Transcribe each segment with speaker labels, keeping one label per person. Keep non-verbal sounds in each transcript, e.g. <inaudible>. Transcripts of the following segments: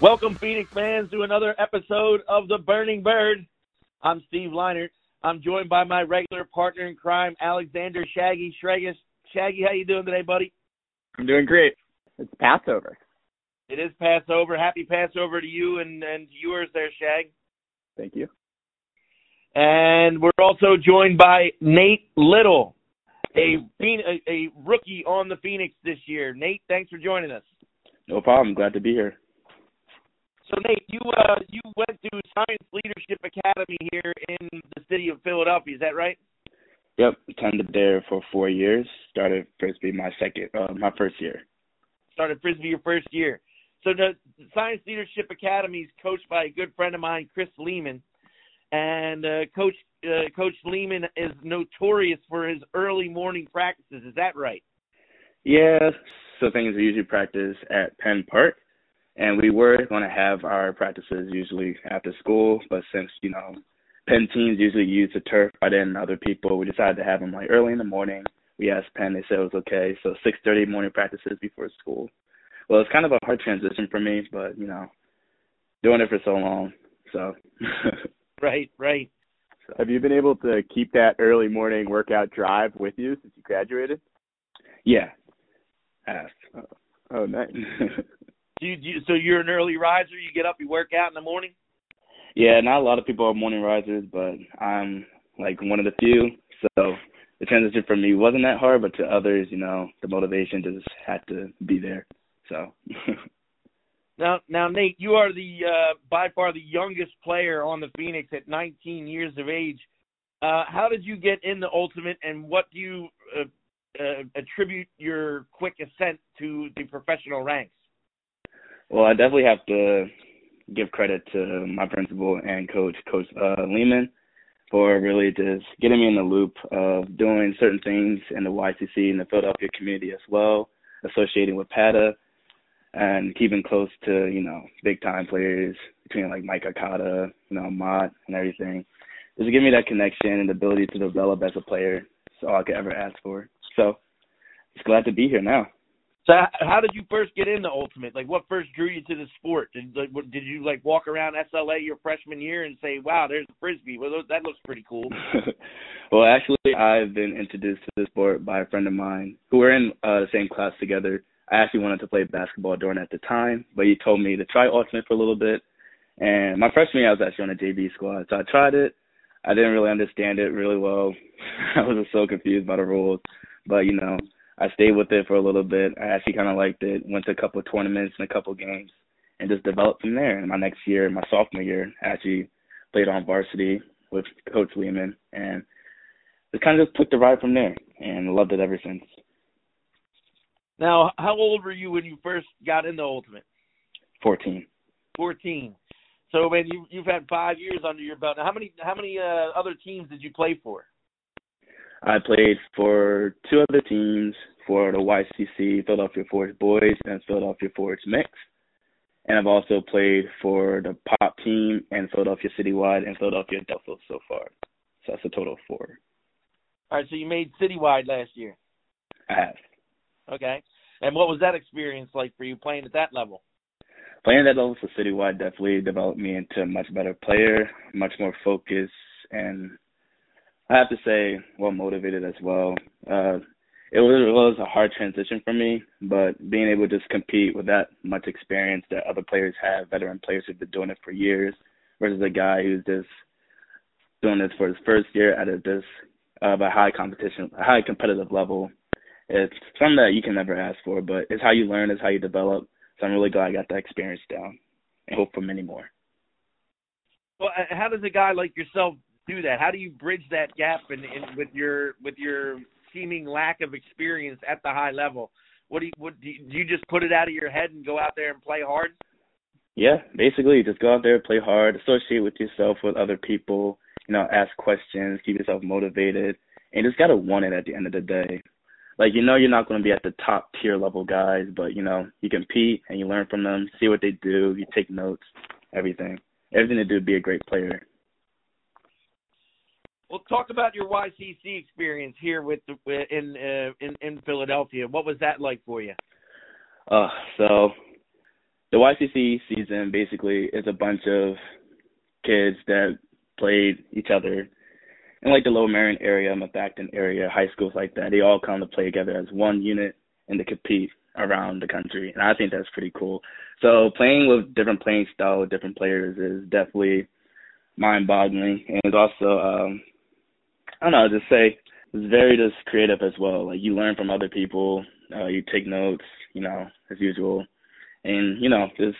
Speaker 1: Welcome, Phoenix fans, to another episode of The Burning Bird. I'm Steve Leinert. I'm joined by my regular partner in crime, Alexander Shaggy Stragus. Shaggy, how you doing today, buddy?
Speaker 2: I'm doing great. It's Passover.
Speaker 1: It is Passover. Happy Passover to you and, and yours there, Shag.
Speaker 2: Thank you.
Speaker 1: And we're also joined by Nate Little, a, a, a rookie on the Phoenix this year. Nate, thanks for joining us.
Speaker 3: No problem. Glad to be here.
Speaker 1: So Nate, you uh you went to Science Leadership Academy here in the city of Philadelphia. Is that right?
Speaker 3: Yep, attended there for four years. Started frisbee my second, uh, my first year.
Speaker 1: Started frisbee your first year. So the Science Leadership Academy is coached by a good friend of mine, Chris Lehmann, and uh, Coach uh, Coach Lehmann is notorious for his early morning practices. Is that right?
Speaker 3: Yeah. So things we usually practice at Penn Park and we were going to have our practices usually after school, but since you know Penn teams usually use the turf by then other people, we decided to have them like early in the morning. We asked Penn, they said it was okay. So 6:30 morning practices before school. Well, it's kind of a hard transition for me, but you know, doing it for so long, so. <laughs>
Speaker 1: right, right.
Speaker 2: So. Have you been able to keep that early morning workout drive with you since you graduated?
Speaker 3: Yeah. Have.
Speaker 2: Oh, oh nice. <laughs>
Speaker 1: Do you, do you, so you're an early riser. You get up, you work out in the morning.
Speaker 3: Yeah, not a lot of people are morning risers, but I'm like one of the few. So the transition for me wasn't that hard, but to others, you know, the motivation just had to be there. So. <laughs>
Speaker 1: now, now, Nate, you are the uh, by far the youngest player on the Phoenix at 19 years of age. Uh, how did you get in the ultimate, and what do you uh, uh, attribute your quick ascent to the professional ranks?
Speaker 3: Well, I definitely have to give credit to my principal and coach, Coach uh, Lehmann, for really just getting me in the loop of doing certain things in the YCC and the Philadelphia community as well, associating with PADA and keeping close to, you know, big time players between like Mike Arcata, you know, Mott and everything. Just give me that connection and the ability to develop as a player. It's all I could ever ask for. So just glad to be here now.
Speaker 1: So how did you first get into ultimate? Like, what first drew you to the sport? Did like, did you like walk around SLA your freshman year and say, "Wow, there's a frisbee. Well, that looks pretty cool." <laughs>
Speaker 3: well, actually, I've been introduced to the sport by a friend of mine who were in uh, the same class together. I actually wanted to play basketball during at the time, but he told me to try ultimate for a little bit. And my freshman year, I was actually on a JV squad, so I tried it. I didn't really understand it really well. <laughs> I was so confused by the rules, but you know, I stayed with it for a little bit. I actually kind of liked it. Went to a couple of tournaments and a couple of games, and just developed from there. And my next year, my sophomore year, I actually played on varsity with Coach Lehmann, and it kind of just took the ride from there, and loved it ever since.
Speaker 1: Now, how old were you when you first got into Ultimate?
Speaker 3: Fourteen.
Speaker 1: Fourteen. So, man, you you've had five years under your belt. Now, how many how many uh, other teams did you play for?
Speaker 3: I played for two other teams for the YCC Philadelphia Forge Boys and Philadelphia Forge Mix. And I've also played for the Pop team and Philadelphia Citywide and Philadelphia Delta so far. So that's a total of four.
Speaker 1: All right, so you made Citywide last year.
Speaker 3: I have.
Speaker 1: Okay. And what was that experience like for you playing at that level?
Speaker 3: Playing at that level for Citywide definitely developed me into a much better player, much more focused, and I have to say, well motivated as well. Uh, it was it was a hard transition for me, but being able to just compete with that much experience that other players have, veteran players who've been doing it for years, versus a guy who's just doing this for his first year at a this of a high competition, a high competitive level. It's something that you can never ask for, but it's how you learn, it's how you develop. So I'm really glad I got that experience down, and hope for many more.
Speaker 1: Well, how does a guy like yourself do that? How do you bridge that gap in with your with your seeming lack of experience at the high level? What do you what do you, do you just put it out of your head and go out there and play hard?
Speaker 3: Yeah, basically, just go out there, play hard, associate with yourself with other people. You know, ask questions, keep yourself motivated, and just gotta want it at the end of the day. Like you know, you're not to be at the top tier level guys, but you know, you compete and you learn from them, see what they do, you take notes, everything, everything to do be a great player.
Speaker 1: Well, talk about your YCC experience here with in uh, in in Philadelphia. What was that like for you?
Speaker 3: Uh, so the YCC season basically is a bunch of kids that played each other in like the Lower Merion area, Methacton area, high schools like that. They all come to play together as one unit and to compete around the country, and I think that's pretty cool. So playing with different playing style, different players is definitely mind-boggling, and it's also um, I don't know, just say it's very just creative as well. Like you learn from other people, uh, you take notes, you know, as usual, and you know just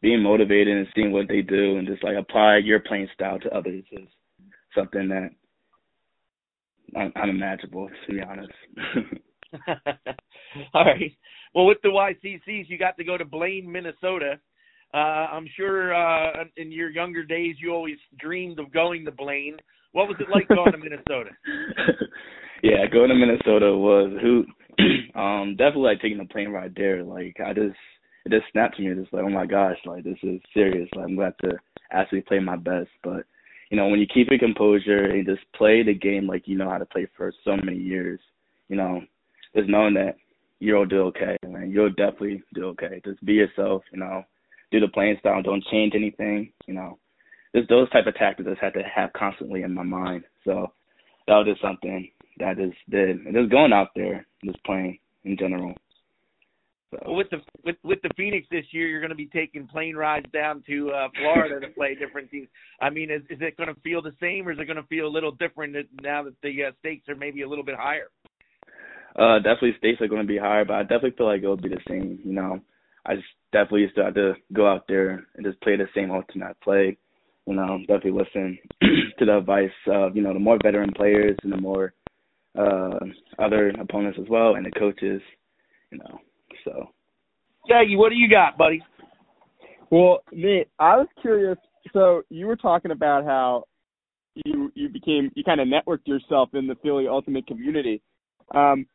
Speaker 3: being motivated and seeing what they do and just like apply your playing style to others is something that un- unimaginable to be honest. <laughs> <laughs>
Speaker 1: All right. Well, with the YCCs, you got to go to Blaine, Minnesota. Uh, I'm sure uh, in your younger days you always dreamed of going to Blaine. What was it like going to Minnesota? <laughs>
Speaker 3: yeah, going to Minnesota was who <clears throat> um definitely like taking a plane ride there. Like I just it just snapped to me just like, oh my gosh, like this is serious. Like I'm glad to actually play my best. But, you know, when you keep your composure and just play the game like you know how to play for so many years, you know, just knowing that you'll do okay, man. You'll definitely do okay. Just be yourself, you know, do the playing style, don't change anything, you know. Just those type of tactics I had to have constantly in my mind. So that was just something that I just did. And just going out there, just playing in general.
Speaker 1: So. Well, with the with with the Phoenix this year, you're going to be taking plane rides down to uh, Florida to play different teams. I mean, is is it going to feel the same, or is it going to feel a little different now that the uh, stakes are maybe a little bit higher?
Speaker 3: Uh, definitely stakes are going to be higher, but I definitely feel like it'll be the same. You know, I just definitely used to have to go out there and just play the same ultimate play. You know, definitely listen <clears throat> to the advice of you know the more veteran players and the more uh other opponents as well, and the coaches. You know, so.
Speaker 1: Shaggy, what do you got, buddy?
Speaker 2: Well, Nate, I was curious. So you were talking about how you you became you kind of networked yourself in the Philly Ultimate community. Um,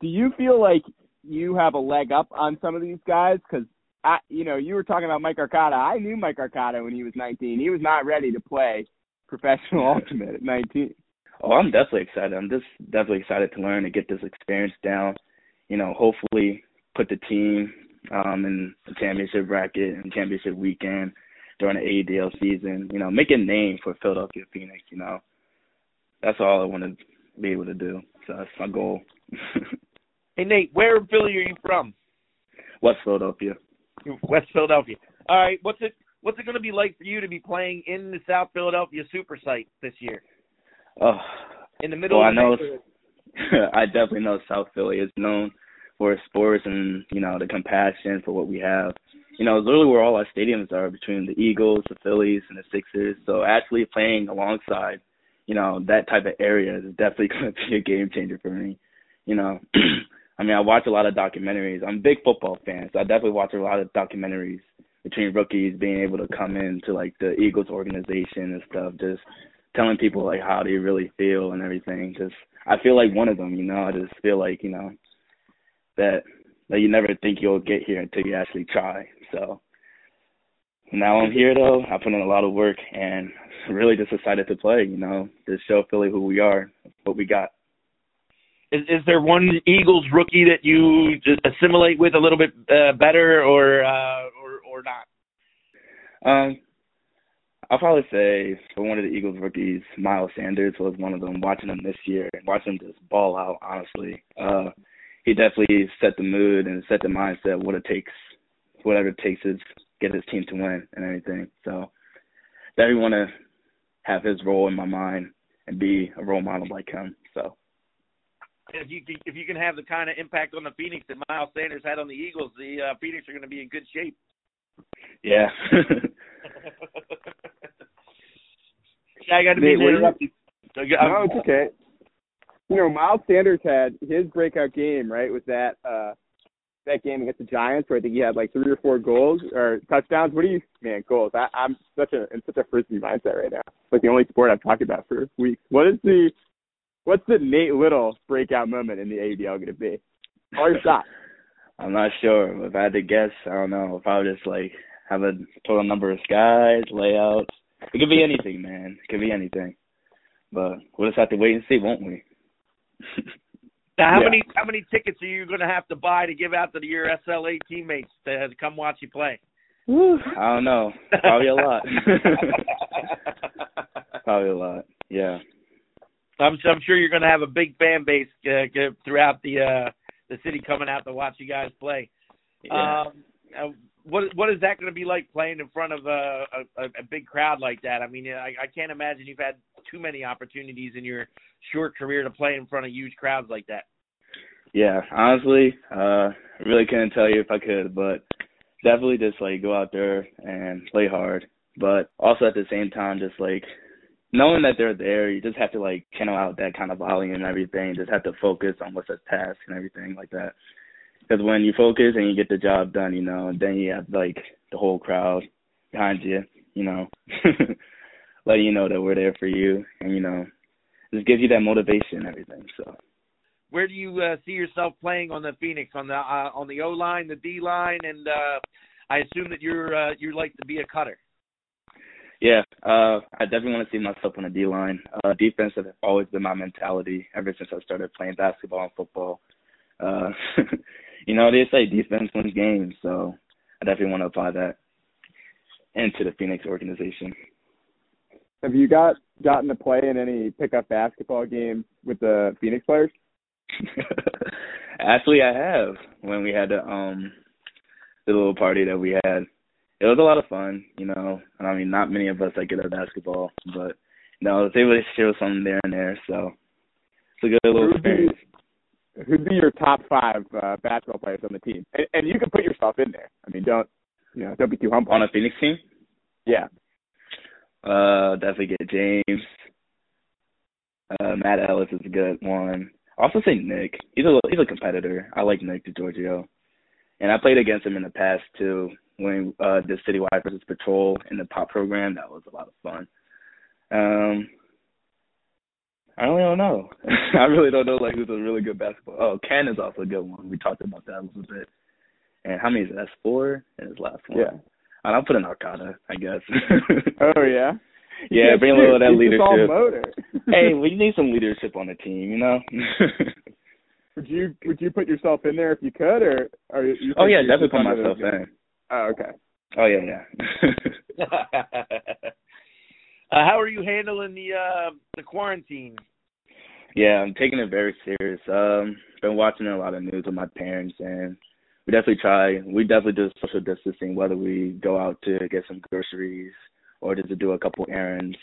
Speaker 2: do you feel like you have a leg up on some of these guys? Because I, you know, you were talking about Mike Arcata. I knew Mike Arcata when he was 19. He was not ready to play professional ultimate at 19.
Speaker 3: Oh, I'm definitely excited. I'm just definitely excited to learn and get this experience down. You know, hopefully put the team um in the championship bracket and championship weekend during the ADL season. You know, make a name for Philadelphia Phoenix. You know, that's all I want to be able to do. So that's my goal. <laughs>
Speaker 1: hey Nate, where in Philly are you from?
Speaker 3: West Philadelphia.
Speaker 1: West Philadelphia. All right, what's it what's it going to be like for you to be playing in the South Philadelphia Super Site this year?
Speaker 3: Oh,
Speaker 1: in the middle.
Speaker 3: Well,
Speaker 1: of
Speaker 3: I know. <laughs> I definitely know South Philly is known for sports and you know the compassion for what we have. You know, it's literally where all our stadiums are between the Eagles, the Phillies, and the Sixers. So actually playing alongside, you know, that type of area is definitely <laughs> going to be a game changer for me. You know, <clears throat> I mean, I watch a lot of documentaries. I'm a big football fan, so I definitely watch a lot of documentaries between rookies being able to come into like the Eagles organization and stuff, just telling people like how they really feel and everything. Just I feel like one of them, you know. I just feel like you know that that you never think you'll get here until you actually try. So now I'm here though. I put in a lot of work and really just excited to play. You know, to show Philly who we are, what we got.
Speaker 1: Is is there one Eagles rookie that you assimilate with a little bit uh, better, or uh, or or not?
Speaker 3: Um, I'll probably say for one of the Eagles rookies, Miles Sanders was one of them. Watching him this year and watching him just ball out, honestly, uh, he definitely set the mood and set the mindset what it takes, whatever it takes to get his team to win and everything. So definitely want to have his role in my mind and be a role model like him.
Speaker 1: If you can, if you can have the kind of impact on the Phoenix that Miles Sanders had on the Eagles, the uh, Phoenix are going to be in good shape.
Speaker 3: Yeah. <laughs>
Speaker 1: I got to be interrupted.
Speaker 2: No, it's okay you know, Miles Sanders had his breakout game, right? Was that uh that game against the Giants where I think he had like three or four goals or touchdowns. What do you man, goals. I, I'm such a in such a frisbee mindset right now. It's like the only sport I've talked about for weeks. What is the what's the Nate Little breakout moment in the ADL gonna be? All your <laughs> shots.
Speaker 3: I'm not sure. If I had to guess, I don't know. If I would just like have a total number of skies, layouts. It could be <laughs> anything, man. It could be anything. But we'll just have to wait and see, won't we? <laughs>
Speaker 1: Now, how
Speaker 2: Yeah.
Speaker 1: many how many tickets are you going to have to buy to give out to your SLA teammates to, to come watch you play?
Speaker 3: I don't know. Probably a lot. Probably a lot. Yeah.
Speaker 1: I'm I'm sure you're going to have a big fan base uh, g- throughout the uh the city coming out to watch you guys play.
Speaker 3: Yeah.
Speaker 1: Um, uh, what what is that going to be like playing in front of a, a a big crowd like that? I mean, I, I can't imagine you've had too many opportunities in your short career to play in front of huge crowds like that.
Speaker 3: Yeah, honestly, uh, I really couldn't tell you if I could, but definitely just like go out there and play hard. But also at the same time, just like knowing that they're there, you just have to like channel out that kind of volume and everything. Just have to focus on what's at task and everything like that. Because when you focus and you get the job done, you know, then you have like the whole crowd behind you, you know, <laughs> letting you know that we're there for you, and you know, just gives you that motivation and everything. So.
Speaker 1: Where do you uh, see yourself playing on the Phoenix on the uh, on the O line, the D line, and uh, I assume that you're uh, you like to be a cutter.
Speaker 3: Yeah, uh, I definitely want to see myself on the D line. Uh, defense has always been my mentality ever since I started playing basketball and football. Uh, <laughs> you know, they say defense wins games, so I definitely want to apply that into the Phoenix organization.
Speaker 2: Have you got gotten to play in any pickup basketball games with the Phoenix players? <laughs>
Speaker 3: Actually, I have when we had the um the little party that we had. It was a lot of fun, you know. And I mean, not many of us that good at basketball, but you know, I was able to show something there and there. So it's a good little
Speaker 2: Who'd be, who'd be your top five uh, basketball players on the team? And, and you can put yourself in there. I mean, don't you know? Don't be too humble.
Speaker 3: On a Phoenix team,
Speaker 2: yeah.
Speaker 3: uh, definitely get James. Uh, Matt Ellis is a good one. I also say Nick. He's a he's a competitor. I like Nick DeGiorgio, and I played against him in the past too when uh did Citywide versus Patrol in the pop program. That was a lot of fun. Um, I really don't know. <laughs> I really don't know like who's a really good basketball. Oh, Ken is also a good one. We talked about that a little bit. And how many is it? That's four in his last one.
Speaker 2: Yeah.
Speaker 3: And I'll put in Arcata, I guess. <laughs>
Speaker 2: Oh yeah. <laughs>
Speaker 3: yeah, bring a little of that
Speaker 2: just all
Speaker 3: leadership.
Speaker 2: motor.
Speaker 3: hey, we need some leadership on the team, you know.
Speaker 2: would you would you put yourself in there if you could, or or you?
Speaker 3: oh yeah, definitely put myself in.
Speaker 2: Oh okay.
Speaker 3: Oh yeah, yeah. <laughs>
Speaker 1: uh, how are you handling the uh, the quarantine?
Speaker 3: yeah, I'm taking it very serious. Um, been watching a lot of news with my parents, and we definitely try. We definitely do social distancing, whether we go out to get some groceries or just to do a couple errands.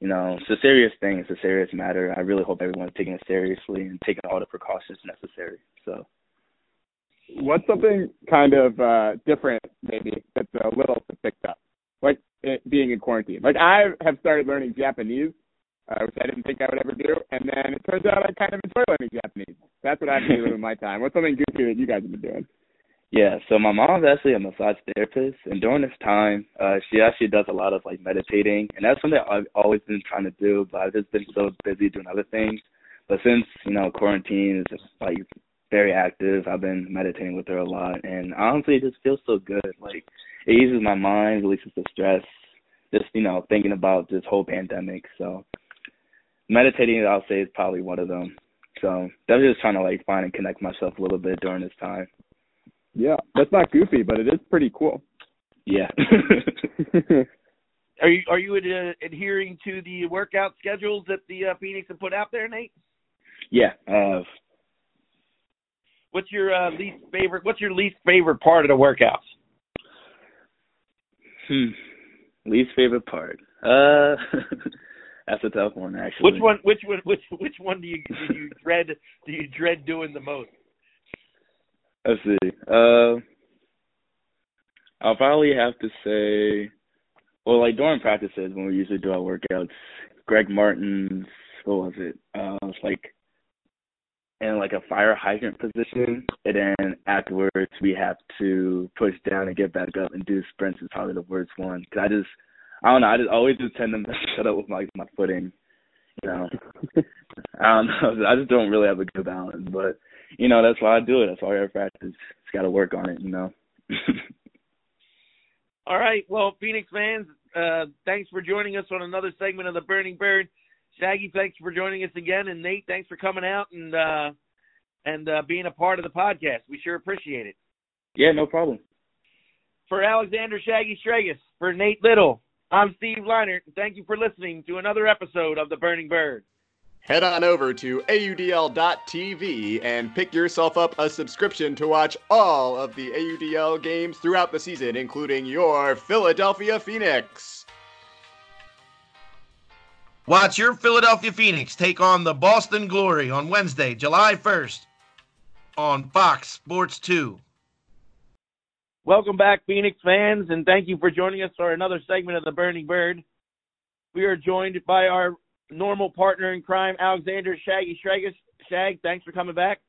Speaker 3: You know, it's a serious thing. It's a serious matter. I really hope everyone's taking it seriously and taking all the precautions necessary. So.
Speaker 2: What's something kind of uh different maybe that's a little picked up, like it, being in quarantine? Like I have started learning Japanese, uh, which I didn't think I would ever do, and then it turns out I kind of enjoy learning Japanese. That's what I've been doing <laughs> with my time. What's something goofy that you guys have been doing?
Speaker 3: Yeah, so my mom's actually a massage therapist, and during this time, uh, she actually does a lot of like meditating, and that's something I've always been trying to do, but I've just been so busy doing other things. But since you know quarantine is just like very active, I've been meditating with her a lot, and honestly, it just feels so good. Like it eases my mind, releases the stress, just you know thinking about this whole pandemic. So meditating, I'll say, is probably one of them. So definitely just trying to like find and connect myself a little bit during this time.
Speaker 2: Yeah, that's not goofy, but it is pretty cool.
Speaker 3: Yeah. <laughs>
Speaker 1: Are you are you ad- adhering to the workout schedules that the uh, Phoenix have put out there, Nate?
Speaker 3: yeah. Uh,
Speaker 1: What's your uh, least favorite? What's your least favorite part of the workouts?
Speaker 3: hmm. Least favorite part. Uh, <laughs> that's a tough one actually.
Speaker 1: Which one? Which one? Which which one do you do you dread? Do you dread doing the most?
Speaker 3: Let's see. Uh, I'll probably have to say, well, like during practices when we usually do our workouts, Greg Martin's what was it? Uh, it's like in like a fire hydrant position, and then afterwards we have to push down and get back up and do sprints is probably the worst one. Cause I just, I don't know, I just always just tend to <laughs> mess it up with my my footing. You know, <laughs> I don't know. I just don't really have a good balance, but you know that's why I do it. That's why I practice. Just got to work on it. You know. <laughs>
Speaker 1: All right. Well, Phoenix fans, uh, thanks for joining us on another segment of the Burning Bird. Shaggy, thanks for joining us again, and Nate, thanks for coming out and uh, and uh, being a part of the podcast. We sure appreciate it.
Speaker 3: Yeah, no problem.
Speaker 1: For Alexander Shaggy Stragus, for Nate Little, I'm Steve Leinert. Thank you for listening to another episode of The Burning Bird.
Speaker 4: Head on over to AUDL.tv and pick yourself up a subscription to watch all of the AUDL games throughout the season, including your Philadelphia Phoenix.
Speaker 5: Watch your Philadelphia Phoenix take on the Boston Glory on Wednesday, July 1st on Fox Sports 2.
Speaker 1: Welcome back, Phoenix fans, and thank you for joining us for another segment of The Burning Bird. We are joined by our normal partner in crime, Alexander Shaggy Stragus. Shag, thanks for coming back.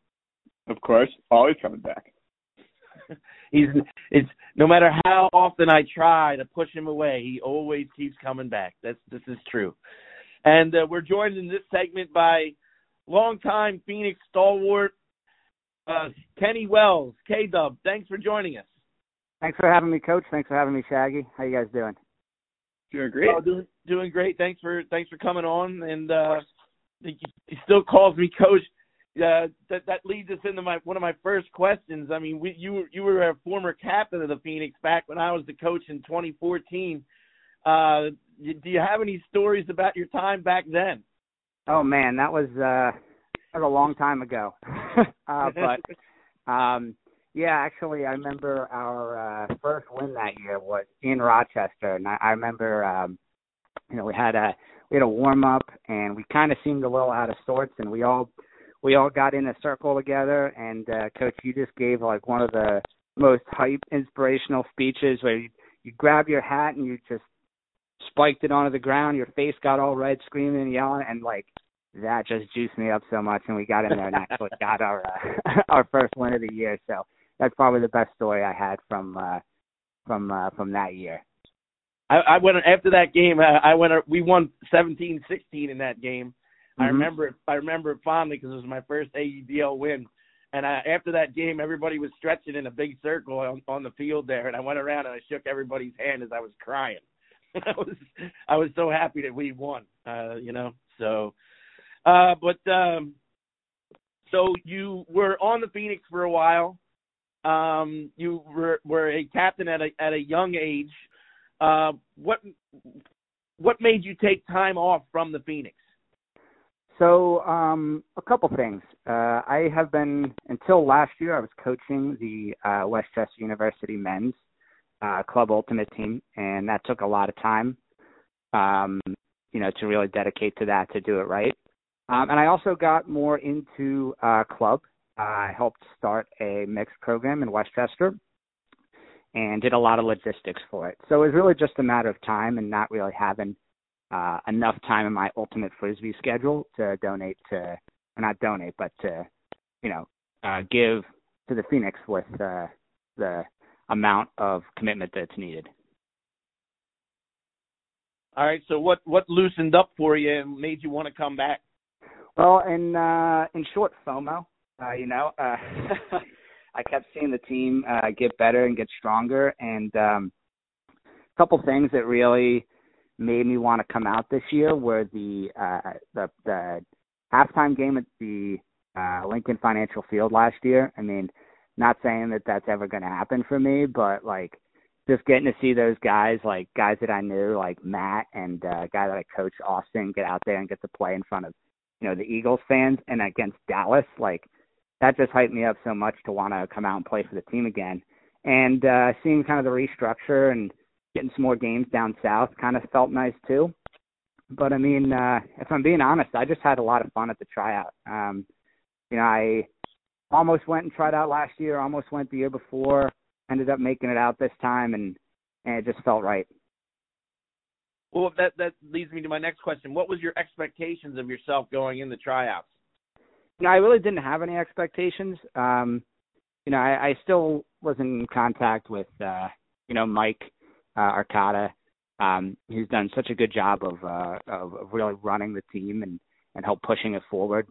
Speaker 2: Of course, always coming back. <laughs>
Speaker 1: He's it's no matter how often I try to push him away, he always keeps coming back. That's this is true. And uh, we're joined in this segment by longtime Phoenix stalwart uh, Kenny Wells. K Dub, thanks for joining us.
Speaker 6: Thanks for having me, Coach. Thanks for having me, Shaggy. How you guys doing?
Speaker 2: Doing great.
Speaker 1: Oh, doing doing great. Thanks for thanks for coming on. And uh, he, he still calls me Coach. Uh, that that leads us into my one of my first questions. I mean, we, you you were a former captain of the Phoenix back when I was the coach in 2014. Uh, do you have any stories about your time back then?
Speaker 6: Oh man, that was uh, that was a long time ago. <laughs> uh, <laughs> but um, yeah, actually, I remember our uh, first win that year was in Rochester, and I, I remember, um, you know, we had a we had a warm up, and we kind of seemed a little out of sorts, and we all we all got in a circle together, and uh, Coach, you just gave like one of the most hype, inspirational speeches where you, you grab your hat and you just spiked it onto the ground, your face got all red, screaming and yelling, and like that just juiced me up so much, and we got in there and actually got our uh, <laughs> our first win of the year. So that's probably the best story I had from uh, from uh, from that year.
Speaker 1: I, I went after that game. Uh, I went. We won 17-16 in that game.
Speaker 6: Mm-hmm.
Speaker 1: I remember. It, I remember it fondly because it was my first AUDL win. And I, after that game, everybody was stretching in a big circle on, on the field there, and I went around and I shook everybody's hand as I was crying. <laughs> I was I was so happy that we won. Uh, you know. So, uh, but um, so you were on the Phoenix for a while. Um, you were, were a captain at a at a young age. Uh, what what made you take time off from the Phoenix?
Speaker 6: So, um, a couple things. Uh, I have been until last year. I was coaching the uh, West Chester University men's uh, club ultimate team, and that took a lot of time. Um, you know, to really dedicate to that to do it right. Um, and I also got more into uh, club I helped start a mixed program in West Chester and did a lot of logistics for it. So it was really just a matter of time and not really having uh, enough time in my ultimate frisbee schedule to donate to, or not donate, but to, you know, uh, give to the Phoenix with uh, the amount of commitment that's needed.
Speaker 1: All right. So what what loosened up for you and made you want to come back?
Speaker 6: Well, in uh, in short, FOMO. Uh, you know, uh, <laughs> I kept seeing the team uh, get better and get stronger, and um, a couple things that really made me want to come out this year were the uh, the the halftime game at the uh, Lincoln Financial Field last year. I mean, not saying that that's ever going to happen for me, but like just getting to see those guys, like guys that I knew, like Matt and uh, guy that I coached, Austin, get out there and get to play in front of you know the Eagles fans and against Dallas, like that just hyped me up so much to want to come out and play for the team again. And uh, seeing kind of the restructure and getting some more games down south kind of felt nice too. But I mean, uh, if I'm being honest, I just had a lot of fun at the tryout. Um, you know, I almost went and tried out last year, almost went the year before, ended up making it out this time, and and it just felt right.
Speaker 1: Well, that that leads me to my next question. What was your expectations of yourself going in the tryouts?
Speaker 6: You know, I really didn't have any expectations. Um, you know, I, I still was in contact with uh, you know Mike uh, Arcata. Um, he's done such a good job of, uh, of of really running the team and and help pushing it forward.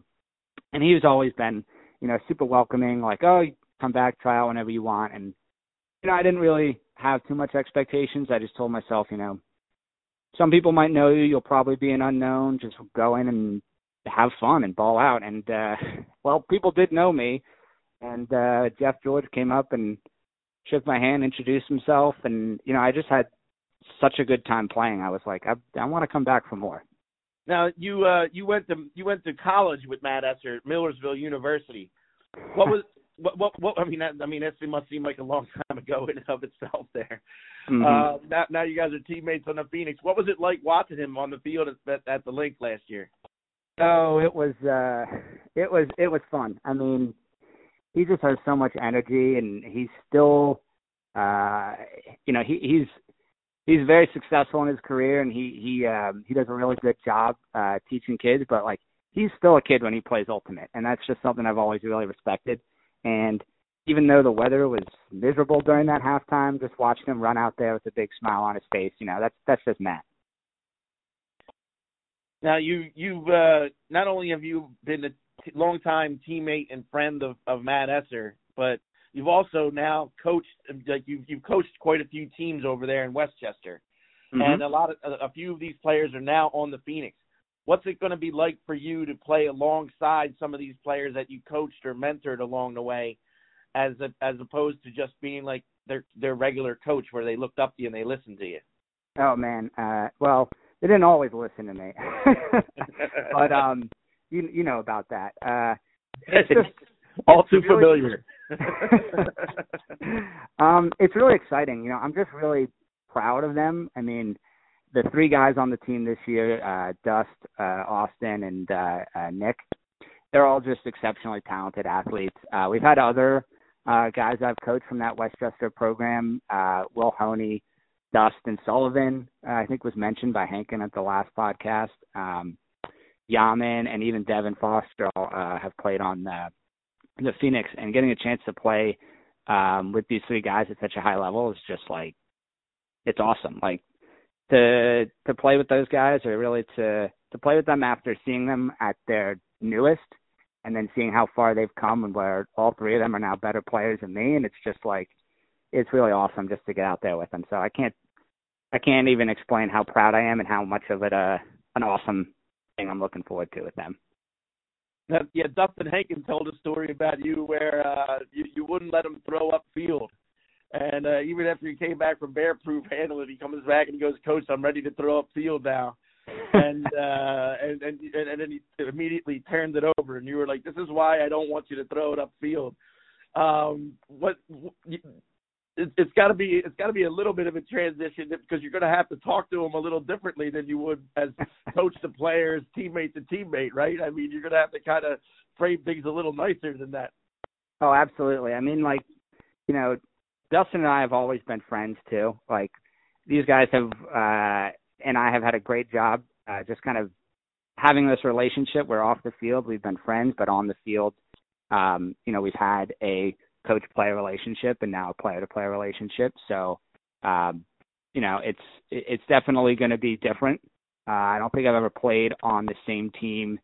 Speaker 6: And he's always been, you know, super welcoming. Like, oh, come back, try out whenever you want. And you know, I didn't really have too much expectations. I just told myself, you know, some people might know you. You'll probably be an unknown. Just go in and have fun and ball out. And uh, <laughs> well, people did know me, and uh, Jeff George came up and shook my hand, introduced himself, and you know I just had such a good time playing. I was like, I, I want to come back for more.
Speaker 1: Now you uh you went to you went to college with Matt Esser at Millersville University. What was what what, what I mean that, I mean that must seem like a long <laughs> time ago in and of itself there.
Speaker 6: Mm-hmm.
Speaker 1: Uh now now you guys are teammates on the Phoenix. What was it like watching him on the field at at the Linc last year?
Speaker 6: Oh, it was uh it was it was fun. I mean, he just has so much energy and he's still uh you know, he he's he's very successful in his career and he he um he does a really good job uh teaching kids, but like he's still a kid when he plays ultimate and that's just something I've always really respected. And even though the weather was miserable during that halftime, just watching him run out there with a big smile on his face, you know, that's that's just Matt.
Speaker 1: Now you you've uh, not only have you been a t- longtime teammate and friend of, of Matt Esser, but you've also now coached like you've you've coached quite a few teams over there in West Chester,
Speaker 6: Mm-hmm.
Speaker 1: and a lot of a, a few of these players are now on the Phoenix. What's it going to be like for you to play alongside some of these players that you coached or mentored along the way, as a, as opposed to just being like their their regular coach where they looked up to you and they listened to you?
Speaker 6: Oh man, uh well, they didn't always listen to me. <laughs> but um you you know about that. Uh <laughs> it's just
Speaker 1: all too familiar. <laughs>
Speaker 6: um it's really exciting. You know, I'm just really proud of them. I mean, the three guys on the team this year, uh Dust, uh Austin and uh, uh Nick, they're all just exceptionally talented athletes. Uh we've had other uh guys I've coached from that West Chester program, uh Will Honey, Dustin Sullivan, uh, I think was mentioned by Hankin at the last podcast. Um, Yaman and even Devin Foster uh, have played on the, the Phoenix, and getting a chance to play um, with these three guys at such a high level is just like it's awesome. Like to to play with those guys, or really to to play with them after seeing them at their newest, and then seeing how far they've come, and where all three of them are now better players than me, and it's just like it's really awesome just to get out there with them. So I can't I can't even explain how proud I am and how much of it uh an awesome thing I'm looking forward to with them.
Speaker 1: Yeah, Dustin Hankins told a story about you where uh, you you wouldn't let him throw up field, and uh, even after he came back from Bear Proof handling, he comes back and he goes, "Coach, I'm ready to throw up field now." <laughs> and uh and and and then he immediately turned it over and you were like this is why I don't want you to throw it upfield um what it, it's got to be it's got to be a little bit of a transition because you're going to have to talk to them a little differently than you would as <laughs> coach to players teammate to teammate right I mean you're going to have to kind of frame things a little nicer than that
Speaker 6: Oh, absolutely. I mean, like, you know, Dustin and I have always been friends too. Like, these guys have, uh, and I have had a great job, uh, just kind of having this relationship. We're off the field, we've been friends, but on the field, um, you know, we've had a coach player relationship and now a player to player relationship. So, um, you know, it's, it's definitely going to be different. Uh, I don't think I've ever played on the same team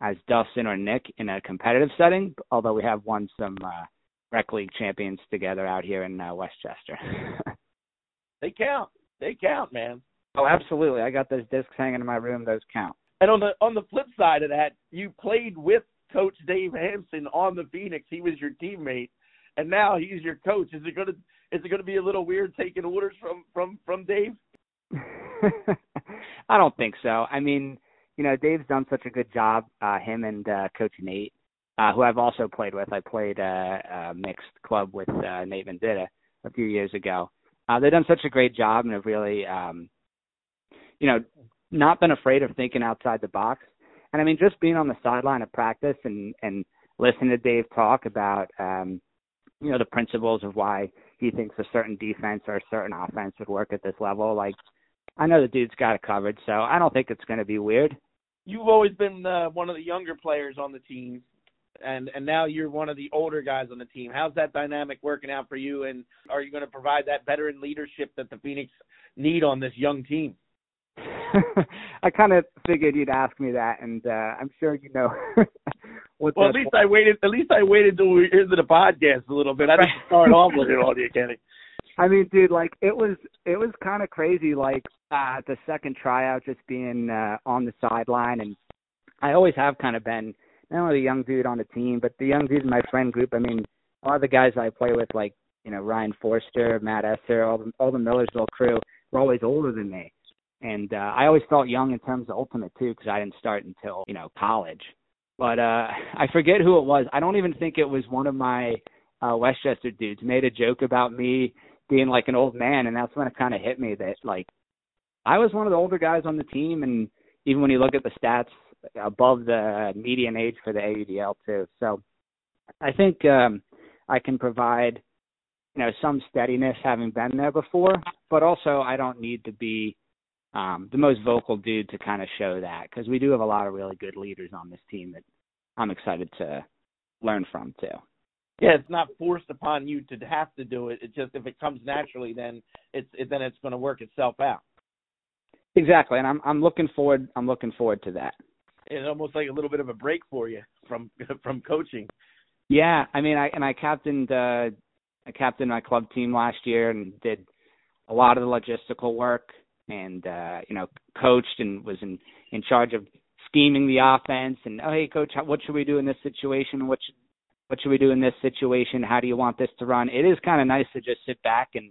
Speaker 6: as Dustin or Nick in a competitive setting, although we have won some uh, rec league champions together out here in uh, West Chester. <laughs>
Speaker 1: they count they count man
Speaker 6: oh, absolutely! I got those discs hanging in my room; those count.
Speaker 1: And on the on the flip side of that, you played with Coach Dave Hanson on the Phoenix. He was your teammate, and now he's your coach. Is it gonna is it gonna be a little weird taking orders from from from Dave? <laughs>
Speaker 6: I don't think so. I mean, you know, Dave's done such a good job. Uh, him and uh, Coach Nate, uh, who I've also played with. I played uh, a mixed club with uh, Nate Vendetta a few years ago. Uh, they've done such a great job and have really, um, you know, not been afraid of thinking outside the box. And I mean, just being on the sideline of practice and and listening to Dave talk about, um, you know, the principles of why he thinks a certain defense or a certain offense would work at this level. Like, I know the dude's got it covered, so I don't think it's going to be weird.
Speaker 1: You've always been uh, one of the younger players on the team, and and now you're one of the older guys on the team. How's that dynamic working out for you? And are you going to provide that veteran leadership that the Phoenix need on this young team? <laughs>
Speaker 6: I kind of figured you'd ask me that, and uh, I'm sure you know. <laughs>
Speaker 1: Well, at
Speaker 6: the-
Speaker 1: least I waited. At least I waited till we into the podcast a little bit. I didn't <laughs> start off with it all you, Kenny.
Speaker 6: I mean, dude, like it was it was kind of crazy. Like uh the second tryout, just being uh, on the sideline and I always have kind of been not only the young dude on the team, but the young dude in my friend group. I mean, a lot of the guys I play with, like you know Ryan Forster, Matt Esser, all the all the Millersville crew, were always older than me, and uh, I always felt young in terms of ultimate too, because I didn't start until you know college. But uh I forget who it was. I don't even think it was one of my uh West Chester dudes made a joke about me being like an old man, and that's when it kind of hit me that like I was one of the older guys on the team, and even when you look at the stats, above the median age for the AUDL too. So I think um, I can provide you know some steadiness having been there before, but also I don't need to be um, the most vocal dude to kind of show that because we do have a lot of really good leaders on this team that I'm excited to learn from too.
Speaker 1: Yeah, it's not forced upon you to have to do it. It's just if it comes naturally, then it's it, then it's going to work itself out.
Speaker 6: Exactly, and I'm I'm looking forward I'm looking forward to that.
Speaker 1: It's almost like a little bit of a break for you from <laughs> from coaching.
Speaker 6: Yeah, I mean, I and I captained uh, I captained my club team last year and did a lot of the logistical work and uh, you know coached and was in in charge of scheming the offense and oh hey coach, what should we do in this situation? What should what should we do in this situation? How do you want this to run? It is kind of nice to just sit back and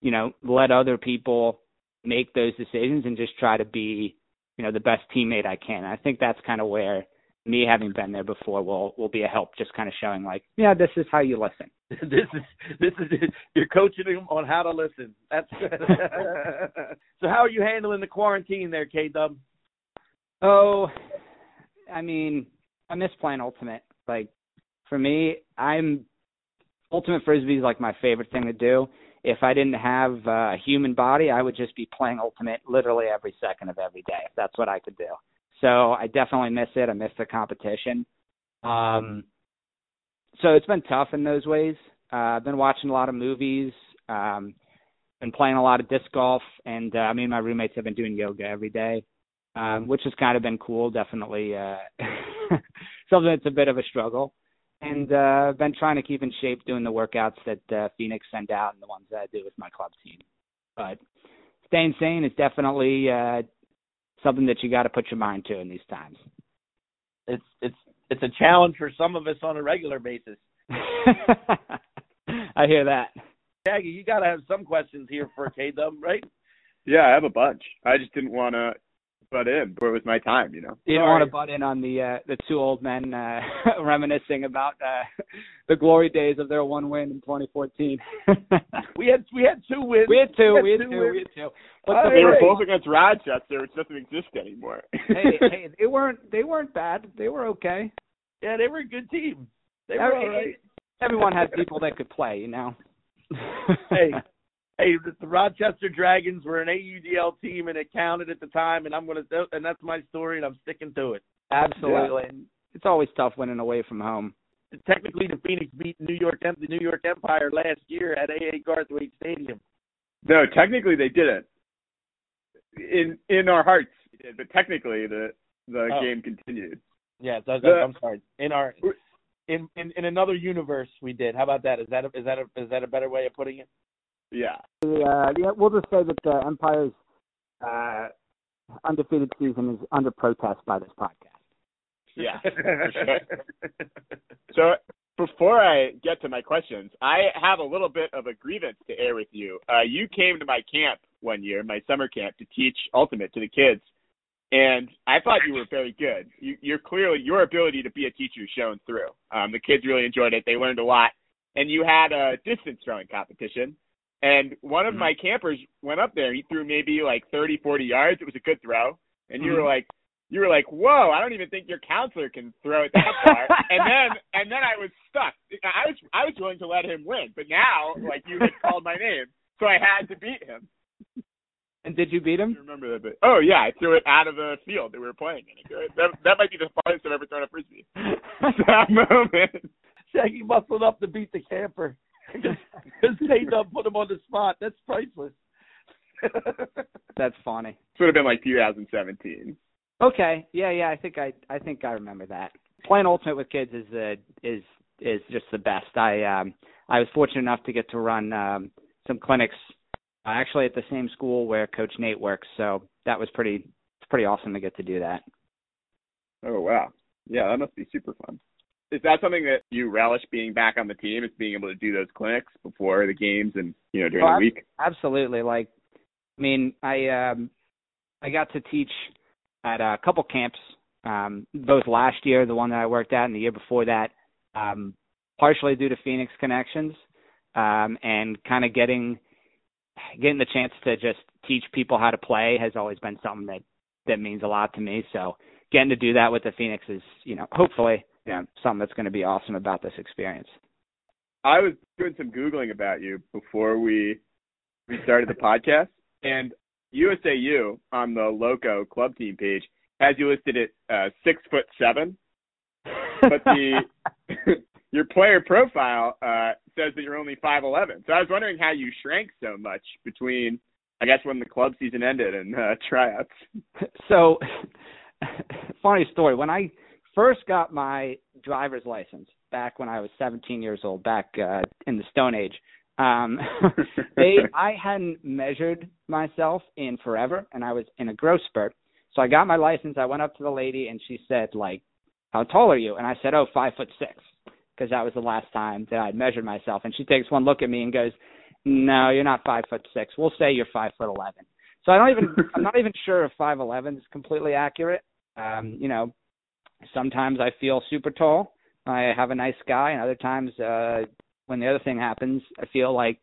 Speaker 6: you know let other people make those decisions and just try to be, you know, the best teammate I can. I think that's kind of where me having been there before will will be a help just kind of showing like yeah this is how you listen. <laughs>
Speaker 1: This is this is you're coaching them on how to listen. That's <laughs> so how are you handling the quarantine there k dub
Speaker 6: oh i mean i miss playing ultimate. Like for me i'm ultimate frisbee is like my favorite thing to do. If I didn't have uh, a human body, I would just be playing Ultimate literally every second of every day. If that's what I could do. So I definitely miss it. I miss the competition. Um, so it's been tough in those ways. Uh, I've been watching a lot of movies, um, been playing a lot of disc golf, and uh, me and my roommates have been doing yoga every day, um, which has kind of been cool. Definitely uh, <laughs> something that's a bit of a struggle and uh been trying to keep in shape doing the workouts that uh, Phoenix send out and the ones that I do with my club team. But staying sane is definitely uh something that you got to put your mind to in these times.
Speaker 1: It's it's it's a challenge for some of us on a regular basis. <laughs>
Speaker 6: I hear that.
Speaker 1: Shaggy, you got to have some questions here for K Dub, right?
Speaker 2: Yeah, I have a bunch. I just didn't want to butt in, but it was my time, you know.
Speaker 6: You didn't want to butt in on the uh, the two old men uh, <laughs> reminiscing about uh, the glory days of their one win in 2014. <laughs>
Speaker 1: we had we had two wins.
Speaker 6: We had two. We had, two. We had two. We had two.
Speaker 2: But uh, they were both against Rochester, which doesn't exist anymore. <laughs>
Speaker 6: hey, hey, they weren't they weren't bad. They were okay.
Speaker 1: Yeah, they were a good team. They were all right.
Speaker 6: Everyone had people that could play, you know.
Speaker 1: hey, hey, the Rochester Dragons were an AUDL team, and it counted at the time. And I'm gonna, and that's my story, and I'm sticking to it.
Speaker 6: Absolutely. Yeah. It's always tough winning away from home.
Speaker 1: Technically, the Phoenix beat New York, the New York Empire last year at AA Garthwaite Stadium.
Speaker 2: No, technically they didn't. In in our hearts, did, but technically the the oh. game continued.
Speaker 1: Yeah, the, I'm sorry. In our in, in in another universe, we did. How about that? Is that a, is that a, is that a better way of putting it?
Speaker 2: Yeah.
Speaker 6: Uh, yeah, we'll just say that the Empire's uh, undefeated season is under protest by this podcast.
Speaker 2: Yeah. <laughs> so before I get to my questions, I have a little bit of a grievance to air with you. Uh, you came to my camp one year, my summer camp, to teach Ultimate to the kids, and I thought you were very good. You, you're clearly your ability to be a teacher shone through. Um, the kids really enjoyed it; they learned a lot, and you had a distance throwing competition. And one of mm-hmm. my campers went up there. He threw maybe like 30, 40 yards. It was a good throw. And you mm-hmm. were like, you were like, whoa, I don't even think your counselor can throw it that far. <laughs> and then, and then I was stuck. I was, I was willing to let him win, but now, like you had called my name, so I had to beat him.
Speaker 6: And did you beat him?
Speaker 2: I remember that bit. Oh yeah, I threw it out of the field that we were playing in. That, that might be the farthest I've ever thrown a frisbee. <laughs> that moment.
Speaker 1: Shaggy muscled up to beat the camper. Because they don't put him on the spot. That's priceless. <laughs>
Speaker 6: That's funny.
Speaker 2: It would have been like 2017.
Speaker 6: Okay. Yeah, yeah. I think I I think I remember that. Playing ultimate with kids is uh, is is just the best. I um I was fortunate enough to get to run um some clinics uh, actually at the same school where Coach Nate works, so that was pretty it's pretty awesome to get to do that.
Speaker 2: Oh wow. Yeah, that must be super fun. Is that something that you relish being back on the team? Is being able to do those clinics before the games and you know during
Speaker 6: oh,
Speaker 2: the week?
Speaker 6: Absolutely. Like, I mean, I um, I got to teach at a couple camps, um, both last year, the one that I worked at, and the year before that, um, partially due to Phoenix connections, um, and kind of getting getting the chance to just teach people how to play has always been something that that means a lot to me. So getting to do that with the Phoenix is, you know, hopefully, you know, something that's going to be awesome about this experience.
Speaker 2: I was doing some googling about you before we we started the podcast, and USAU on the Loco club team page has you listed at uh, six foot seven, but the <laughs> your player profile uh, says that you're only five eleven. So I was wondering how you shrank so much between, I guess, when the club season ended and uh, tryouts.
Speaker 6: So, <laughs> funny story. When I first got my driver's license back when I was 17 years old, back uh, in the Stone Age, um, <laughs> they <laughs> I hadn't measured myself in forever, and I was in a growth spurt. So I got my license. I went up to the lady, and she said, like, "How tall are you?" And I said, "Oh, five foot six because that was the last time that I'd measured myself. And she takes one look at me and goes, "No, you're not five foot six. We'll say you're five foot eleven. So I don't even I'm not even sure if five eleven is completely accurate. Um, you know, sometimes I feel super tall. I have a nice guy, and other times uh when the other thing happens, I feel like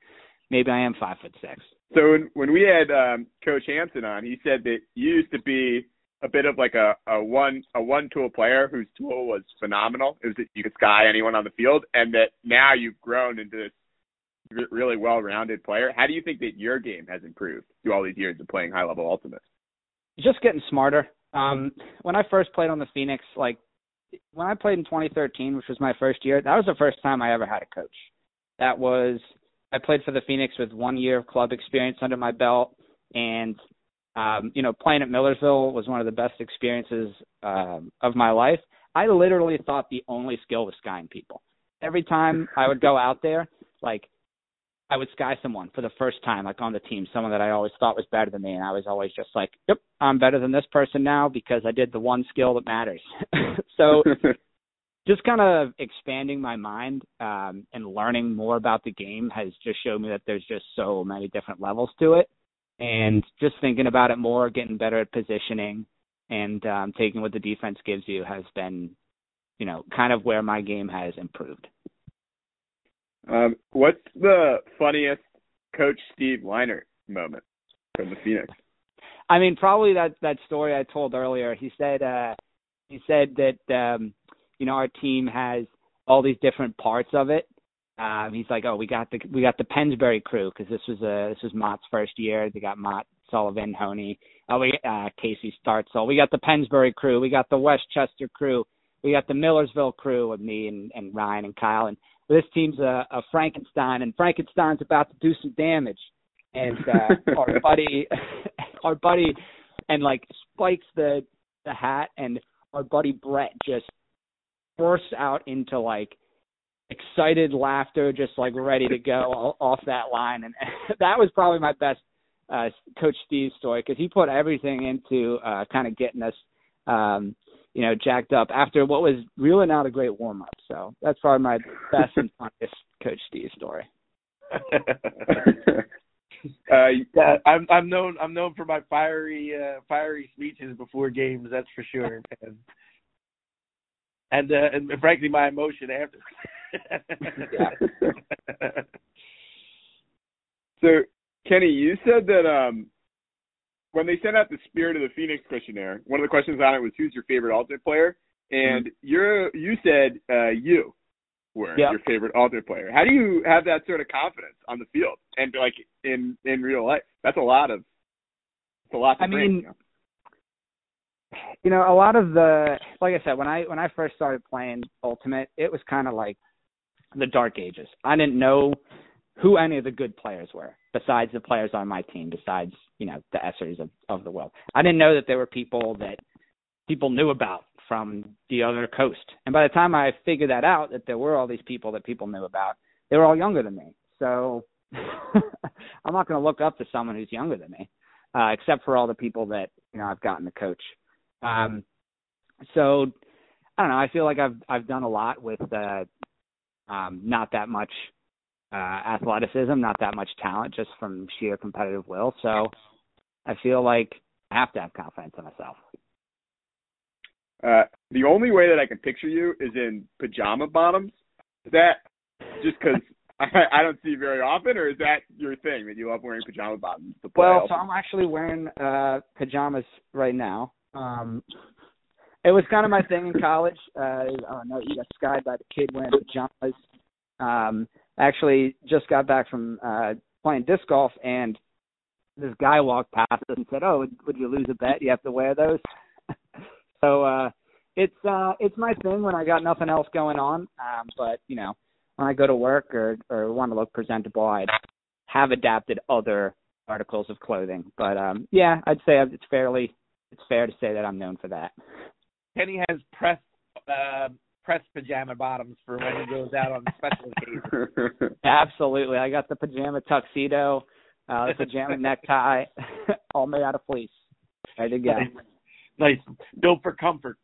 Speaker 6: maybe I am five foot six.
Speaker 2: So when when we had um Coach Hanson on, he said that you used to be a bit of like a, a one a one tool player whose tool was phenomenal. It was that you could sky anyone on the field, and that now you've grown into this really well rounded player. How do you think that your game has improved through all these years of playing high level ultimate?
Speaker 6: Just getting smarter. Um, when I first played on the Phoenix, like when I played in 2013, which was my first year, that was the first time I ever had a coach. That was I played for the Phoenix with one year of club experience under my belt, and um, you know, playing at Millersville was one of the best experiences um, of my life. I literally thought the only skill was skying people. Every time I would go out there, like I would sky someone for the first time, like on the team, someone that I always thought was better than me, and I was always just like, "Yep, I'm better than this person now because I did the one skill that matters." <laughs> so, <laughs> just kind of expanding my mind um, and learning more about the game has just showed me that there's just so many different levels to it and just thinking about it more, getting better at positioning, and um, taking what the defense gives you has been, you know, kind of where my game has improved.
Speaker 2: Um, what's the funniest Coach Steve Leinart moment from the Phoenix?
Speaker 6: I mean, probably that that story I told earlier. He said uh, he said that um, you know our team has all these different parts of it, um, he's like, oh, we got the we got the Pennsbury crew because this was a this was Mott's first year. They got Mott, Sullivan, Honey, oh, we uh, Casey So We got the Pennsbury crew. We got the West Chester crew. We got the Millersville crew with me and, and Ryan and Kyle. And this team's a, a Frankenstein, and Frankenstein's about to do some damage. And uh, <laughs> our buddy, <laughs> our buddy, and like spikes the the hat, and our buddy Brett just bursts out into like excited laughter, just like ready to go off that line. And <laughs> that was probably my best uh, Coach Steve story because he put everything into uh, kind of getting us, um, you know, jacked up after what was really not a great warm up. So that's probably my best and funniest Coach Steve story. <laughs>
Speaker 1: uh, yeah, I'm I'm known I'm known for my fiery uh, fiery speeches before games. That's for sure, and and, uh, and frankly, my emotion after. <laughs> <laughs>
Speaker 2: so, Kenny, you said that um, when they sent out the Spirit of the Phoenix questionnaire, one of the questions on it was who's your favorite alternate player, and mm-hmm. you're you said uh, you were yep. your favorite alternate player. How do you have that sort of confidence on the field and like in in real life? That's a lot of. It's a lot. I
Speaker 6: bring, mean. You know? you know a lot of the like i said when i when i first started playing ultimate it was kind of like the dark ages. I didn't know who any of the good players were besides the players on my team, besides, you know, the Essers of, of the world. I didn't know that there were people that people knew about from the other coast. And by the time I figured that out, that there were all these people that people knew about, they were all younger than me. So <laughs> I'm not going to look up to someone who's younger than me, uh, except for all the people that, you know, I've gotten to coach. Um, so I don't know. I feel like I've I've done a lot with uh, um, not that much uh, athleticism, not that much talent, just from sheer competitive will. So I feel like I have to have confidence in myself.
Speaker 2: Uh, the only way that I can picture you is in pajama bottoms. Is that just because <laughs> I, I don't see very often, or is that your thing that you love wearing pajama bottoms?
Speaker 6: Well, so I'm actually wearing uh pajamas right now. Um it was kind of my thing in college. Uh oh no, you got skied by the kid wearing pajamas. Um actually just got back from uh playing disc golf and this guy walked past us and said, "Oh, would, would you lose a bet? You have to wear those." <laughs> so uh it's uh it's my thing when I got nothing else going on. Um but, you know, when I go to work or or want to look presentable, I have adapted other articles of clothing. But um yeah, I'd say it's fairly it's fair to say that I'm known for that.
Speaker 1: Kenny has pressed uh, pressed pajama bottoms for when he goes out on special occasions. <laughs>
Speaker 6: Absolutely, I got the pajama tuxedo, uh, the pajama <laughs> necktie, <laughs> all made out of fleece. Ready to go.
Speaker 1: Nice, nice. built for comfort.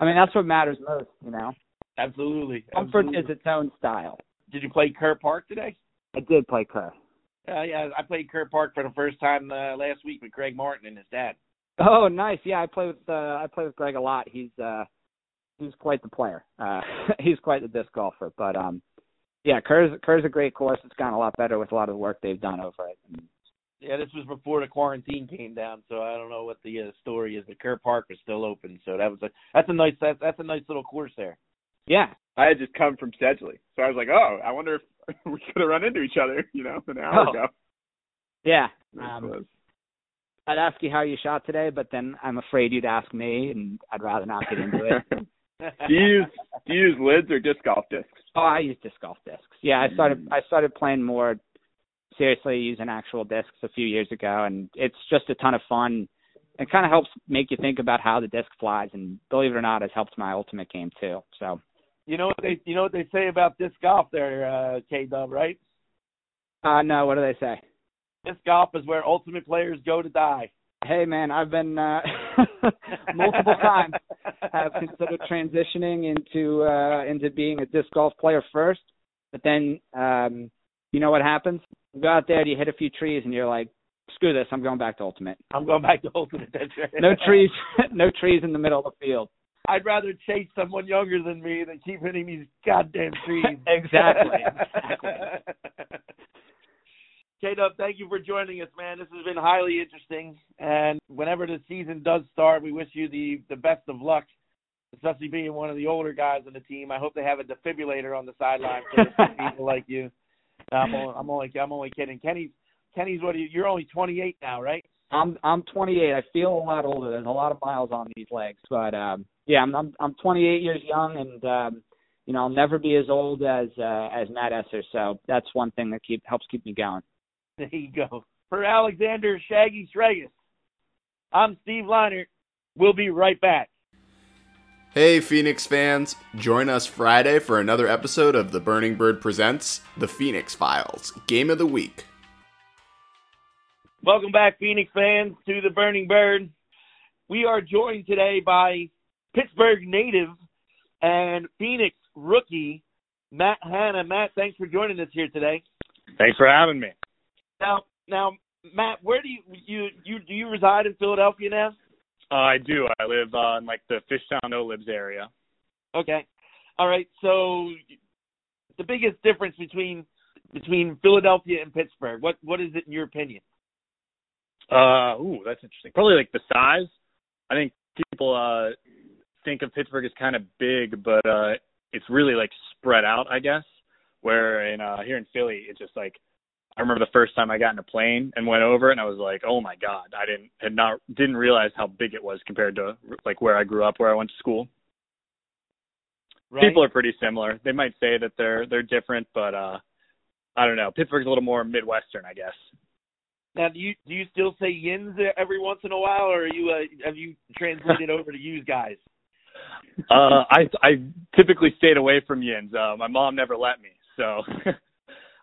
Speaker 6: I mean, that's what matters most, you know.
Speaker 1: Absolutely.
Speaker 6: Comfort
Speaker 1: Absolutely.
Speaker 6: is its own style.
Speaker 1: Did you play Kerr Park today?
Speaker 6: I did play Kerr.
Speaker 1: Uh, yeah, I played Kerr Park for the first time uh, last week with Greg Martin and his dad.
Speaker 6: Oh, nice. Yeah, I play with uh I play with Greg a lot. He's uh he's quite the player. Uh <laughs> he's quite the disc golfer. But um yeah, Kerr's Kerr's a great course. It's gotten a lot better with a lot of the work they've done over it. And,
Speaker 1: Yeah, this was before the quarantine came down, so I don't know what the uh, story is. But Kerr Park was still open, so that was a that's a nice that's, that's a nice little course there.
Speaker 6: yeah.
Speaker 2: I had just come from Sedgley, so I was like, "Oh, I wonder if <laughs> we could have run into each other," you know, an hour
Speaker 6: Oh.
Speaker 2: ago.
Speaker 6: Yeah. Um,
Speaker 2: close.
Speaker 6: I'd ask you how you shot today, but then I'm afraid you'd ask me and I'd rather not get into it. <laughs>
Speaker 2: do you use do you use lids or disc golf discs?
Speaker 6: Oh, I use disc golf discs. Yeah, I started
Speaker 2: Mm.
Speaker 6: I started playing more seriously using actual discs a few years ago, and it's just a ton of fun. It kind of helps make you think about how the disc flies, and believe it or not, it's helped my ultimate game too. So,
Speaker 1: you know what they you know what they say about disc golf there, uh, K Dub, right?
Speaker 6: uh no, what do they say?
Speaker 1: Disc golf is where ultimate players go to die.
Speaker 6: Hey man, I've been uh <laughs> multiple times have considered transitioning into uh into being a disc golf player first, but then um you know what happens? You go out there, you hit a few trees, and you're like, screw this, I'm going back to ultimate.
Speaker 1: I'm going back to ultimate. That's right.
Speaker 6: No trees, <laughs> no trees in the middle of the field.
Speaker 1: I'd rather chase someone younger than me than keep hitting these goddamn trees. <laughs>
Speaker 6: Exactly, exactly.
Speaker 1: K-Dub, thank you for joining us, man. This has been highly interesting. And whenever the season does start, we wish you the, the best of luck, especially being one of the older guys on the team. I hope they have a defibrillator on the sideline for <laughs> people like you. I'm only, I'm only I'm only kidding. Kenny's Kenny's what are you, you're only 28 now, right?
Speaker 6: I'm I'm 28. I feel a lot older. There's a lot of miles on these legs, but um yeah, I'm I'm, I'm 28 years young, and um you know I'll never be as old as uh, as Matt Esser. So that's one thing that keep helps keep me going.
Speaker 1: There you go. For Alexander Shaggy Stragus, I'm Steve Leinert. We'll be right back.
Speaker 4: Hey, Phoenix fans! Join us Friday for another episode of The Burning Bird Presents The Phoenix Files Game of the Week.
Speaker 1: Welcome back, Phoenix fans, to the Burning Bird. We are joined today by Pittsburgh native and Phoenix rookie Matt Hanna. Matt, thanks for joining us here today.
Speaker 7: Thanks for having me.
Speaker 1: Now, now, Matt, where do you you you do you reside in Philadelphia now?
Speaker 7: Uh, I do. I live uh, in like the Fishtown Olibs area.
Speaker 1: Okay, all right. So, the biggest difference between between Philadelphia and Pittsburgh, what what is it in your opinion?
Speaker 7: Uh, ooh, that's interesting. Probably like the size. I think people uh think of Pittsburgh as kind of big, but uh it's really like spread out, I guess. Where in uh here in Philly, it's just like I remember the first time I got in a plane and went over and I was like, "Oh my god!" I didn't had not didn't realize how big it was compared to like where I grew up, where I went to school.
Speaker 1: Right?
Speaker 7: People are pretty similar. They might say that they're they're different, but uh I don't know. Pittsburgh's a little more midwestern, I guess.
Speaker 1: Now, do you do you still say yins every once in a while, or are you uh, have you translated over to use guys?
Speaker 7: Uh, I I typically stayed away from yins. Uh, my mom never let me, so <laughs>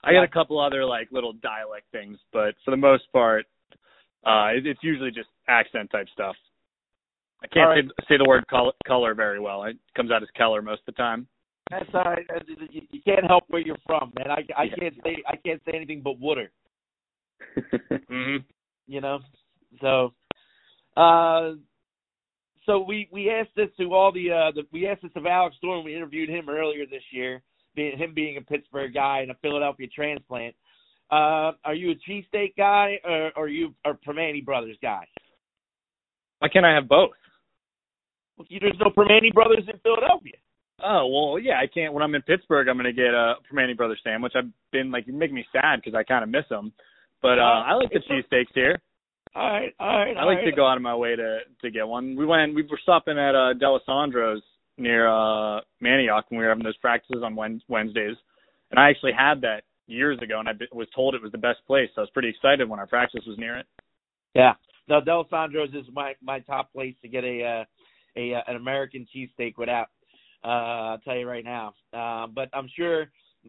Speaker 7: I got a couple other like little dialect things, but for the most part, uh, it, it's usually just accent type stuff. I can't
Speaker 1: right.
Speaker 7: say say the word color, color very well. It comes out as Keller most of the time.
Speaker 1: That's all right. You, you can't help where you're from, man. I I
Speaker 7: Yeah.
Speaker 1: can't say I can't say anything but Wooder. <laughs>
Speaker 7: hmm
Speaker 1: You know, so uh, so we we asked this to all the uh the we asked this of Alex Thorne. We interviewed him earlier this year, being him being a Pittsburgh guy and a Philadelphia transplant. Uh, are you a cheesesteak guy or, or are you a Primanti Brothers guy?
Speaker 7: Why can't I have both?
Speaker 1: Well, There's no Primanti Brothers in Philadelphia.
Speaker 7: Oh well, yeah. I can't. When I'm in Pittsburgh, I'm gonna get a Primanti Brothers sandwich. I've been like, you make me sad because I kind of miss them. But uh, I like the cheesesteaks here.
Speaker 1: All right, all right.
Speaker 7: I
Speaker 1: all
Speaker 7: like
Speaker 1: right.
Speaker 7: to go out of my way to to get one. We went. We were stopping at uh, Dalessandro's near uh Manayunk when we were having those practices on Wed- Wednesdays, and I actually had that years ago, and I was told it was the best place. So I was pretty excited when our practice was near it.
Speaker 1: Yeah. No, Dalessandro's is my my top place to get a uh, a uh, an American cheesesteak without. Uh, I'll tell you right now. Uh, but I'm sure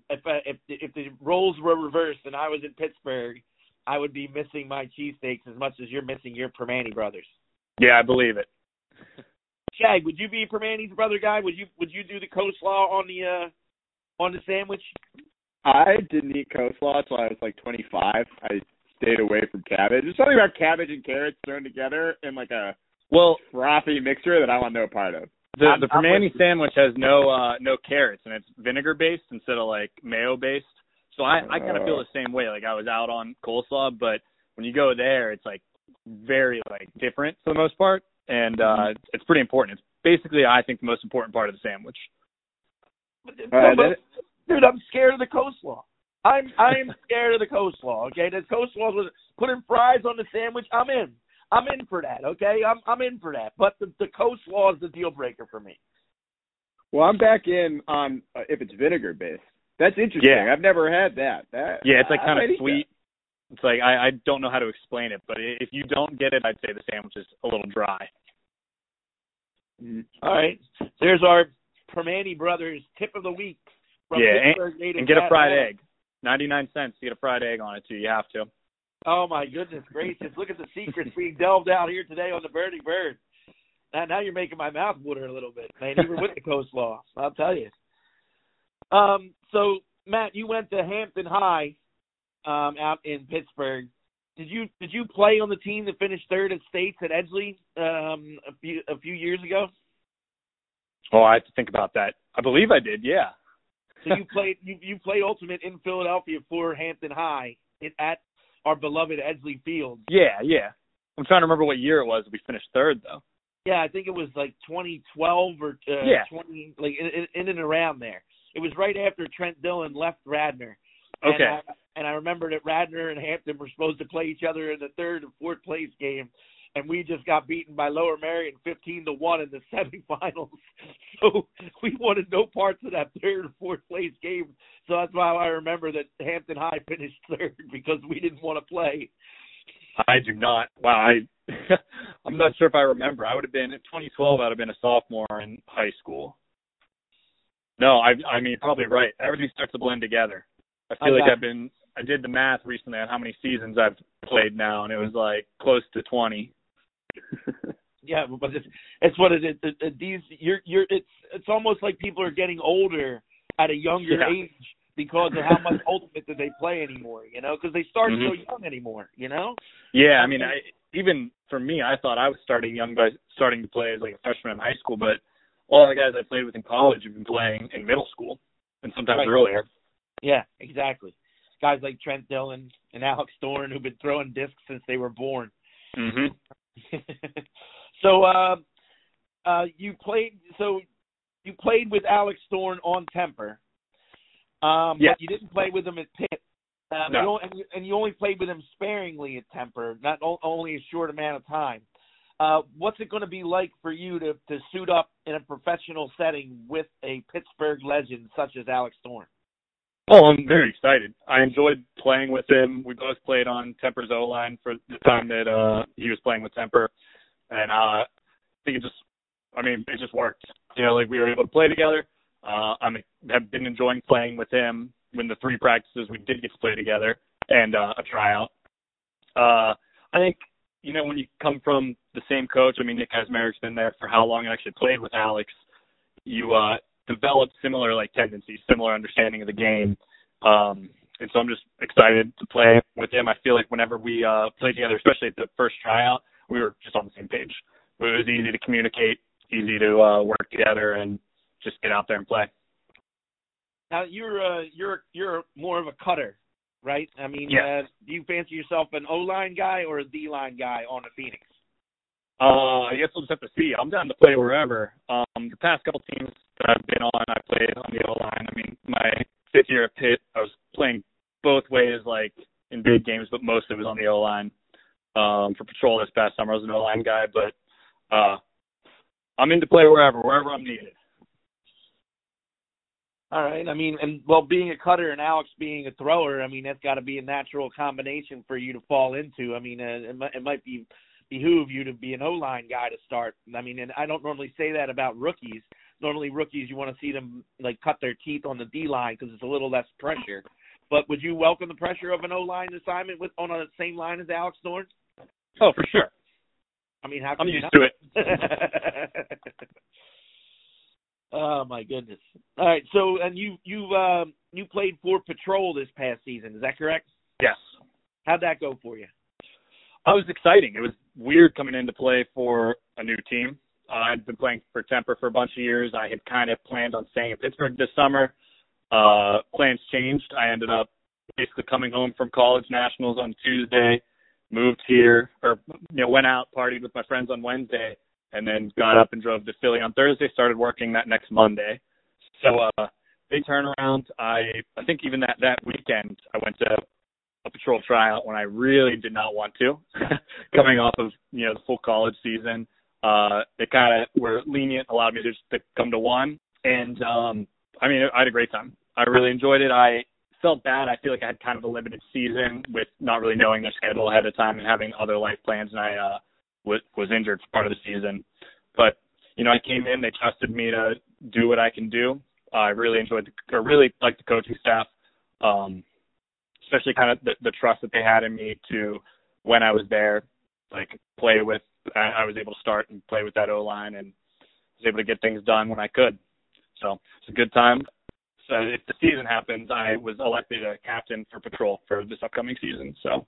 Speaker 1: if uh, if if the roles were reversed and I was in Pittsburgh, I would be missing my cheesesteaks as much as you're missing your Primanti brothers.
Speaker 7: Yeah, I believe it. <laughs>
Speaker 1: Shag, would you be a Primanti's brother guy? Would you would you do the coleslaw on the uh on the sandwich?
Speaker 2: I didn't eat coleslaw until I was like 25. I stayed away from cabbage. There's something about cabbage and carrots thrown together in like a
Speaker 7: Well,
Speaker 2: frothy mixture that I want no part of.
Speaker 7: the
Speaker 1: I'm-
Speaker 7: the
Speaker 1: I'm
Speaker 7: Permane
Speaker 1: with you.
Speaker 7: sandwich has no uh no carrots, and it's vinegar based instead of like mayo based. So I I kind of feel
Speaker 2: Oh.
Speaker 7: the same way. Like I was out on coleslaw, but when you go there, it's like very like different for the most part, and uh it's, it's pretty important. It's basically I think the most important part of the sandwich.
Speaker 1: But,
Speaker 2: All right,
Speaker 1: no, but, dude, I'm scared of the coleslaw. I'm I'm <laughs> scared of the coleslaw. Okay, the coleslaw was putting fries on the sandwich. I'm in. I'm in for that. Okay, I'm I'm in for that. But the the coleslaw is the deal breaker for me.
Speaker 2: Well, I'm back in on uh, if it's vinegar based. That's interesting.
Speaker 7: Yeah.
Speaker 2: I've never had that. That
Speaker 7: Yeah, it's like kind
Speaker 2: might
Speaker 7: of
Speaker 2: eat
Speaker 7: sweet. It's like I I don't know how to explain it, but if you don't get it, I'd say the sandwich is a little dry.
Speaker 2: Mhm.
Speaker 1: All right, there's our Primanti Brothers tip of the week. From
Speaker 7: Yeah, and- And get a fried egg. Ninety nine cents. You get a fried egg on it too. You have to.
Speaker 1: Oh my goodness gracious! Look at the secrets being delved out here today on the Birdie Bird. Now, now you're making my mouth water a little bit, man. Even with the coleslaw, I'll tell you. Um, so Matt, you went to Hampton High, um, out in Pittsburgh. Did you did you play on the team that finished third at states at Edgley um, a few a few years ago?
Speaker 7: Oh, I have to think about that. I believe I did. Yeah.
Speaker 1: So you played you you played ultimate in Philadelphia for Hampton High at our beloved Edgley Field.
Speaker 7: Yeah, yeah. I'm trying to remember what year it was. We finished third though.
Speaker 1: Yeah, I think it was like 2012 or uh,
Speaker 7: Yeah.
Speaker 1: 20, like in, in, in and around there. It was right after Trent Dillon left Radnor.
Speaker 7: Okay.
Speaker 1: And I, and I remember that Radnor and Hampton were supposed to play each other in the third and fourth place game, and we just got beaten by Lower Merion 15 to one in the <laughs> semifinals. <laughs> So we wanted no parts of that third and fourth place game. So that's why I remember that Hampton High <laughs> finished third because we didn't want to play.
Speaker 7: I do not. Wow, I I'm not sure if I remember. I would have been in 2012. I'd have been a sophomore in high school. No, I I mean probably right. Everything starts to blend together. I feel like I've been I did the math recently on how many seasons I've played now, and it was like close to 20. <laughs>
Speaker 1: Yeah, but it's it's what it is. It, it, these you're you're it's it's almost like people are getting older at a younger
Speaker 7: Yeah.
Speaker 1: age because of how much ultimate that they play anymore. You know, because they start so
Speaker 7: Mhm.
Speaker 1: young anymore. You know.
Speaker 7: Yeah, I mean, I even for me, I thought I was starting young by starting to play as like a freshman in high school, but all the guys I played with in college have been playing in middle school and sometimes
Speaker 1: Right.
Speaker 7: earlier.
Speaker 1: Yeah, exactly. Guys like Trent Dillon and Alex Thorne who've been throwing discs since they were born.
Speaker 7: hmm <laughs>
Speaker 1: so uh, uh, you played. So you played with Alex Thorne on Temper. Um,
Speaker 7: Yes.
Speaker 1: but you didn't play with him at Pitt. Um,
Speaker 7: No.
Speaker 1: you only, and, you, and you only played with him sparingly at Temper, not o- only a short amount of time. Uh, what's it going to be like for you to to suit up in a professional setting with a Pittsburgh legend such as Alex Thorne?
Speaker 7: Oh, I'm very excited. I enjoyed playing with him. We both played on Temper's O line for the time that uh he was playing with Temper, and uh, I think it just, I mean, it just worked. You know, like we were able to play together. Uh, I'm have been enjoying playing with him. When the three practices we did get to play together and uh, a tryout. Uh, I think you know, when you come from the same coach, I mean, Nick Kazmarek's been there for how long? I actually played with Alex. You uh, develop similar like tendencies, similar understanding of the game. Um, and so I'm just excited to play with him. I feel like whenever we uh, play together, especially at the first tryout, we were just on the same page. It was easy to communicate, easy to uh, work together, and just get out there and play.
Speaker 1: Now you're uh, you're you're more of a cutter, right? I mean,
Speaker 7: Yeah.
Speaker 1: uh, do you fancy yourself an O line guy or a D line guy on the Phoenix?
Speaker 7: Uh, I guess we'll just have to see. I'm down to play wherever. Um, the past couple teams that I've been on, I played on the O line. I mean, my fifth year at Pitt, I was playing both ways, like in big games, but most of it was on the O line. Um, for patrol this past summer, I was an O line guy, but uh, I'm in to play wherever, wherever I'm needed.
Speaker 1: All right. I mean, and well, being a cutter and Alex being a thrower, I mean, that's got to be a natural combination for you to fall into. I mean, uh, it, might, it might be behoove you to be an O line guy to start. I mean, and I don't normally say that about rookies. Normally, rookies you want to see them like cut their teeth on the D line because it's a little less pressure. But would you welcome the pressure of an O line assignment with on the same line as Alex Thorne?
Speaker 7: Oh, for sure.
Speaker 1: I mean, how
Speaker 7: I'm
Speaker 1: you
Speaker 7: used
Speaker 1: not?
Speaker 7: to it. <laughs>
Speaker 1: oh my goodness! All right, so and you you um you played for Patrol this past season, is that correct?
Speaker 7: Yes.
Speaker 1: How'd that go for you?
Speaker 7: Uh, it was exciting. It was weird coming into play for a new team. Uh, I'd been playing for Temper for a bunch of years. I had kind of planned on staying in Pittsburgh this summer. Uh, plans changed. I ended up basically coming home from college nationals on Tuesday, moved here, or you know, went out, partied with my friends on Wednesday, and then got up and drove to Philly on Thursday. Started working that next Monday. So uh, big turnaround. I I think even that that weekend I went to a patrol tryout when I really did not want to, <laughs> coming off of you know the full college season. Uh, they kind of were lenient, allowed me to just to come to one, and um, I mean I had a great time. I really enjoyed it. I felt bad. I feel like I had kind of a limited season with not really knowing their schedule ahead of time and having other life plans, and I uh, was was injured for part of the season. But you know I came in, they trusted me to do what I can do. I really enjoyed the, or really liked the coaching staff. Um, especially kind of the, the trust that they had in me to when I was there, like play with. I, I was able to start and play with that O line and was able to get things done when I could. So it's a good time. So if the season happens, I was elected a captain for patrol for this upcoming season. So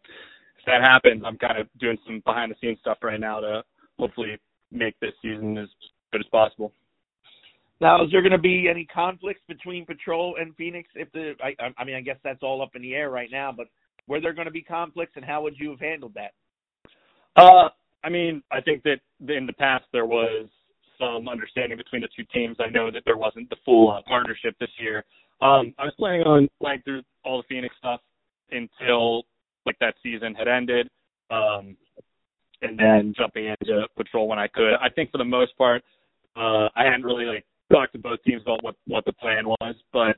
Speaker 7: if that happens, I'm kind of doing some behind the scenes stuff right now to hopefully make this season as good as possible.
Speaker 1: Now, is there going to be any conflicts between Patrol and Phoenix? If the, I, I mean, I guess that's all up in the air right now. But were there going to be conflicts, and how would you have handled that?
Speaker 7: Uh, I mean, I think that in the past there was some understanding between the two teams. I know that there wasn't the full uh, partnership this year. Um, I was planning on playing through all the Phoenix stuff until like that season had ended, um, and then jumping into patrol when I could. I think for the most part, uh, I hadn't really like talked to both teams about what what the plan was, but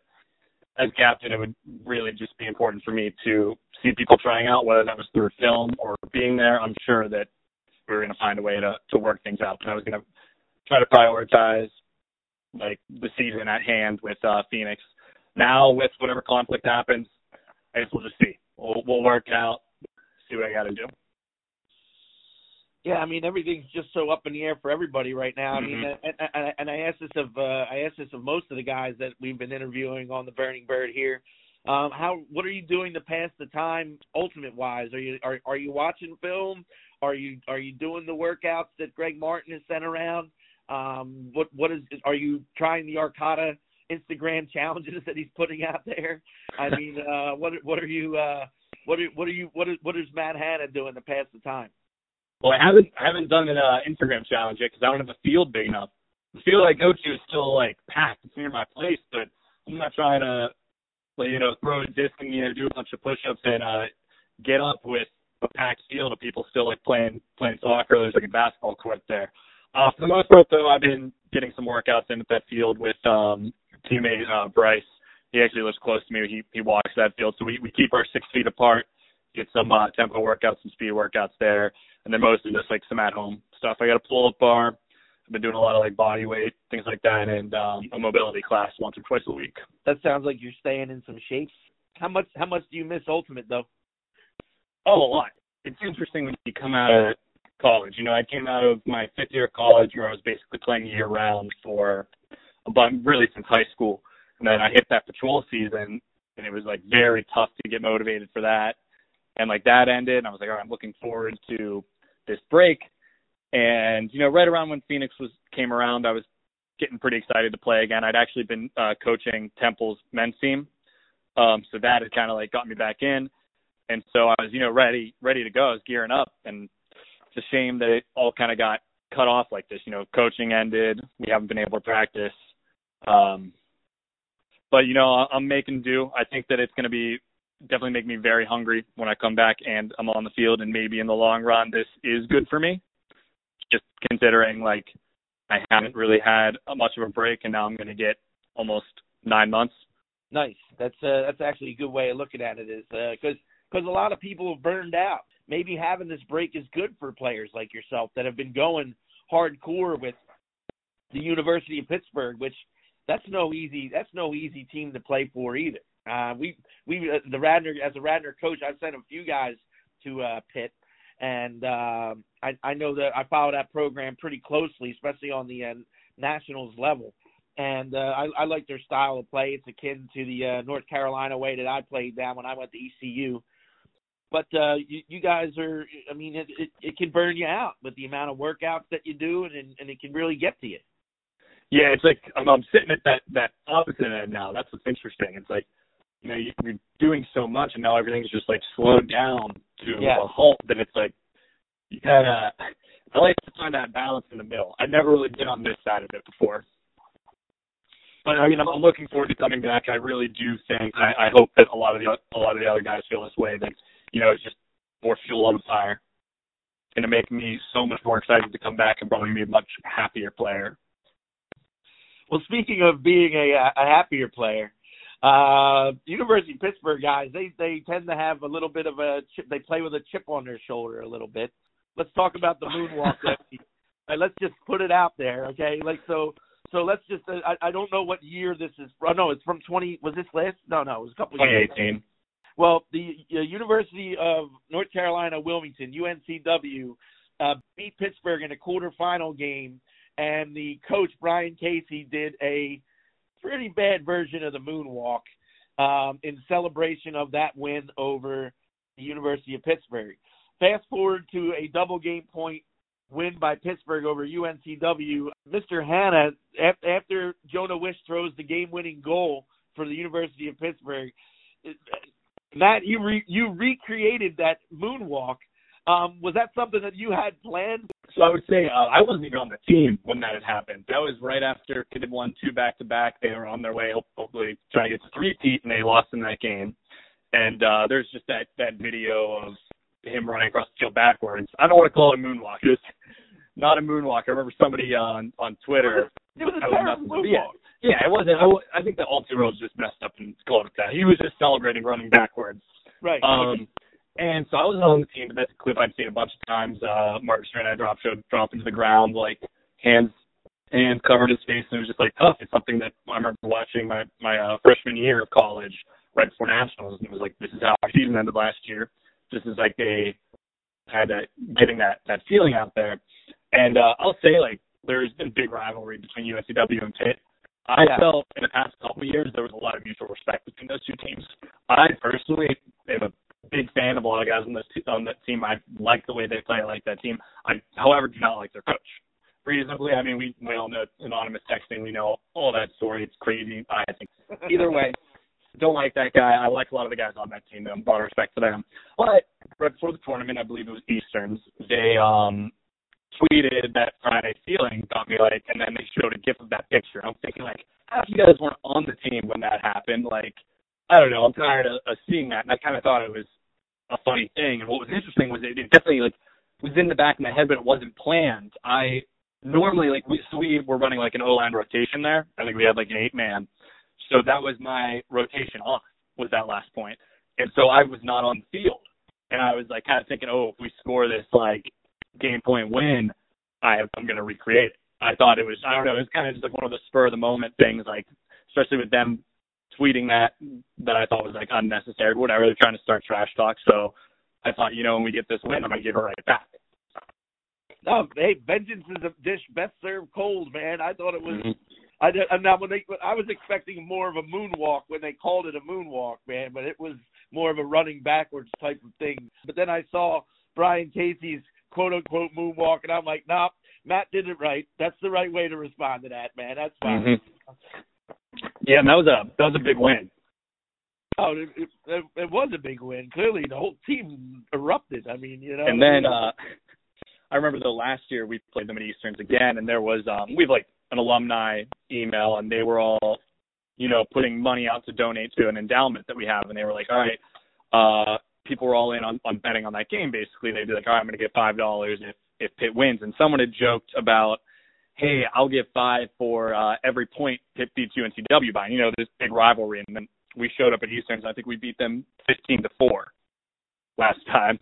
Speaker 7: as captain, it would really just be important for me to see people trying out, whether that was through film or being there. I'm sure that we were going to find a way to to work things out. And I was going to try to prioritize like the season at hand with uh, Phoenix. Now, with whatever conflict happens, I guess we'll just see. We'll, we'll work out, see what I got to do.
Speaker 1: Yeah, I mean everything's just so up in the air for everybody right now. I mean,
Speaker 7: Mhm.
Speaker 1: and, and, and I asked this of uh, I asked this of most of the guys that we've been interviewing on the Burning Bird here. Um, how what are you doing to pass the time, ultimate wise? Are you are are you watching film? Are you are you doing the workouts that Greg Martin has sent around? Um, what what is are you trying the Arcata Instagram challenges that he's putting out there? I <laughs> mean, uh, what what are you uh, what are what are you what is what is Matt Hanna doing to pass the time?
Speaker 7: Well, I haven't I haven't done an uh, Instagram challenge yet because I don't have a field big enough. The field I go to is still like packed. It's near my place, but I'm not trying to, like, you know, throw a disc and you know do a bunch of push-ups and uh, get up with a packed field of people still like playing playing soccer. There's like a basketball court there. Uh, for the most part, though, I've been getting some workouts in at that field with um, teammate uh, Bryce. He actually lives close to me. He he walks that field, so we we keep our six feet apart. Get some uh, tempo workouts, some speed workouts there and then mostly just like some at home stuff. I got a pull up bar. I've been doing a lot of like body weight, things like that, and um, a mobility class once or twice a week.
Speaker 1: That sounds like you're staying in some shape. How much how much do you miss Ultimate though?
Speaker 7: Oh, a lot. it's interesting when you come out of college. You know, I came out of my fifth year of college where I was basically playing year round for about really since high school. And then I hit that patrol season and it was like very tough to get motivated for that. And like that ended and I was like, all right, I'm looking forward to this break. And, you know, right around when Phoenix was came around, I was getting pretty excited to play again. I'd actually been uh coaching Temple's men's team. Um so that had kind of like got me back in. And so I was, you know, ready ready to go. I was gearing up and it's a shame that it all kind of got cut off like this. You know, coaching ended. We haven't been able to practice. Um, but you know, I'm making do. I think that it's going to be definitely make me very hungry when I come back and I'm on the field. And maybe in the long run, this is good for me. Just considering like I haven't really had much of a break, and now I'm going to get almost nine months.
Speaker 1: Nice. That's uh, that's actually a good way of looking at it. Is because uh, because a lot of people have burned out maybe having this break is good for players like yourself that have been going hardcore with the University of Pittsburgh, which that's no easy that's no easy team to play for either. Uh, we we uh, the Radnor as a Radnor coach, I've sent a few guys to uh, Pitt, and uh, I I know that I follow that program pretty closely, especially on the uh, nationals level. And uh, I, I like their style of play. It's akin to the uh, North Carolina way that I played down when I went to ECU but uh, you, you guys are. I mean, it, it it can burn you out with the amount of workouts that you do, and and it can really get to you.
Speaker 7: Yeah, it's like I'm, I'm sitting at that that opposite end now. That's what's interesting. It's like you know you're doing so much, and now everything's just like slowed down to
Speaker 1: yeah.
Speaker 7: a halt. That it's like you kind of. I like to find that balance in the middle. I never really been on this side of it before. But I mean, I'm, I'm looking forward to coming back. I really do think. I, I hope that a lot of the a lot of the other guys feel this way. That you know, it's just more fuel on the fire. It's going to make me so much more excited to come back and probably be a much happier player.
Speaker 1: Well, speaking of being a, a happier player, uh, University of Pittsburgh guys, they they tend to have a little bit of a chip. They play with a chip on their shoulder a little bit. Let's talk about the moonwalk. <laughs> right, let's just put it out there, okay? Like so. So let's just. Uh, I I don't know what year this is. Oh no, it's from twenty. Was this last? No, no, it was a couple.
Speaker 7: 2018. Years.
Speaker 1: Well, the uh, University of North Carolina Wilmington (UNCW) uh, beat Pittsburgh in a quarterfinal game, and the coach Brian Casey did a pretty bad version of the moonwalk um, in celebration of that win over the University of Pittsburgh. Fast forward to a double game point win by Pittsburgh over UNCW. Mr. Hanna, after Jonah Wisch throws the game winning goal for the University of Pittsburgh, Matt, you re- you recreated that moonwalk. Um, was that something that you had planned?
Speaker 7: So I would say uh, I wasn't even on the team when that had happened. That was right after had won two back to back. They were on their way, hopefully trying to get to three feet, and they lost in that game. And uh, there's just that that video of him running across the field backwards. I don't want to call it a moonwalk. It's not a moonwalk. I remember somebody on on Twitter.
Speaker 1: It was a terrible moonwalk.
Speaker 7: Yeah, it wasn't. I, I think the Ultra just messed up and called it that. He was just celebrating running backwards.
Speaker 1: Right.
Speaker 7: Um, and so I was on the team, but that's a clip I've seen a bunch of times. Uh, Martin Strand drop showed drop into the ground, like hands hands covered his face, and it was just like tough. It's something that I remember watching my my uh, freshman year of college, right before nationals, and it was like, this is how our season ended last year. This is like a had that getting that that feeling out there. And uh, I'll say like there's been big rivalry between UNCW and Pitt. I yeah. felt in the past couple of years there was a lot of mutual respect between those two teams. I personally am a big fan of a lot of guys on this on that team. I like the way they play. I like that team. I, however, do not like their coach. Reasonably, I mean, we we all know anonymous texting. We know all that story. It's crazy. I think <laughs> either way, don't like that guy. I like a lot of the guys on that team. Though. A lot of respect to them. But right before the tournament, I believe it was Easterns. They um tweeted that Friday feeling got me like, and then they showed a gif of that picture. I'm thinking like, half you guys weren't on the team when that happened. Like, I don't know. I'm tired of, of seeing that, and I kind of thought it was a funny thing. And what was interesting was it, it definitely like was in the back of my head, but it wasn't planned. I normally like we so we were running like an O line rotation there. I think we had like an eight man, so that was my rotation off was that last point, and so I was not on the field, and I was like kind of thinking, oh, if we score this like game point win, I, I'm going to recreate it. I thought it was, I don't know, it was kind of just like one of the spur of the moment things, like, especially with them tweeting that, that I thought was like unnecessary, whatever. They're trying to start trash talk. So I thought, you know, when we get this win, I'm gonna give it right back.
Speaker 1: No, hey, vengeance is a dish best served cold, man. I thought it was.
Speaker 7: Mhm.
Speaker 1: I did, and now when they, I was expecting more of a moonwalk when they called it a moonwalk, man, but it was more of a running backwards type of thing. But then I saw Brian Casey's quote unquote moonwalk, and I'm like, nah, Matt did it right. That's the right way to respond to that, man. That's fine.
Speaker 7: Mhm. Yeah, and that was a that was a big win.
Speaker 1: Oh, it, it, it, it was a big win. Clearly, the whole team erupted. I mean, you know.
Speaker 7: And then uh I remember the last year we played them at Easterns again, and there was um we have like an alumni email, and they were all, you know, putting money out to donate to an endowment that we have, and they were like, all right, uh, people were all in on, on betting on that game. Basically, they'd be like, all right, I'm going to get five dollars if if Pitt wins, and someone had joked about. Hey, I'll give five for uh, every point Pitt beats UNCW by. You know, this big rivalry, and then we showed up at Easterns. I think we beat them fifteen to four last time.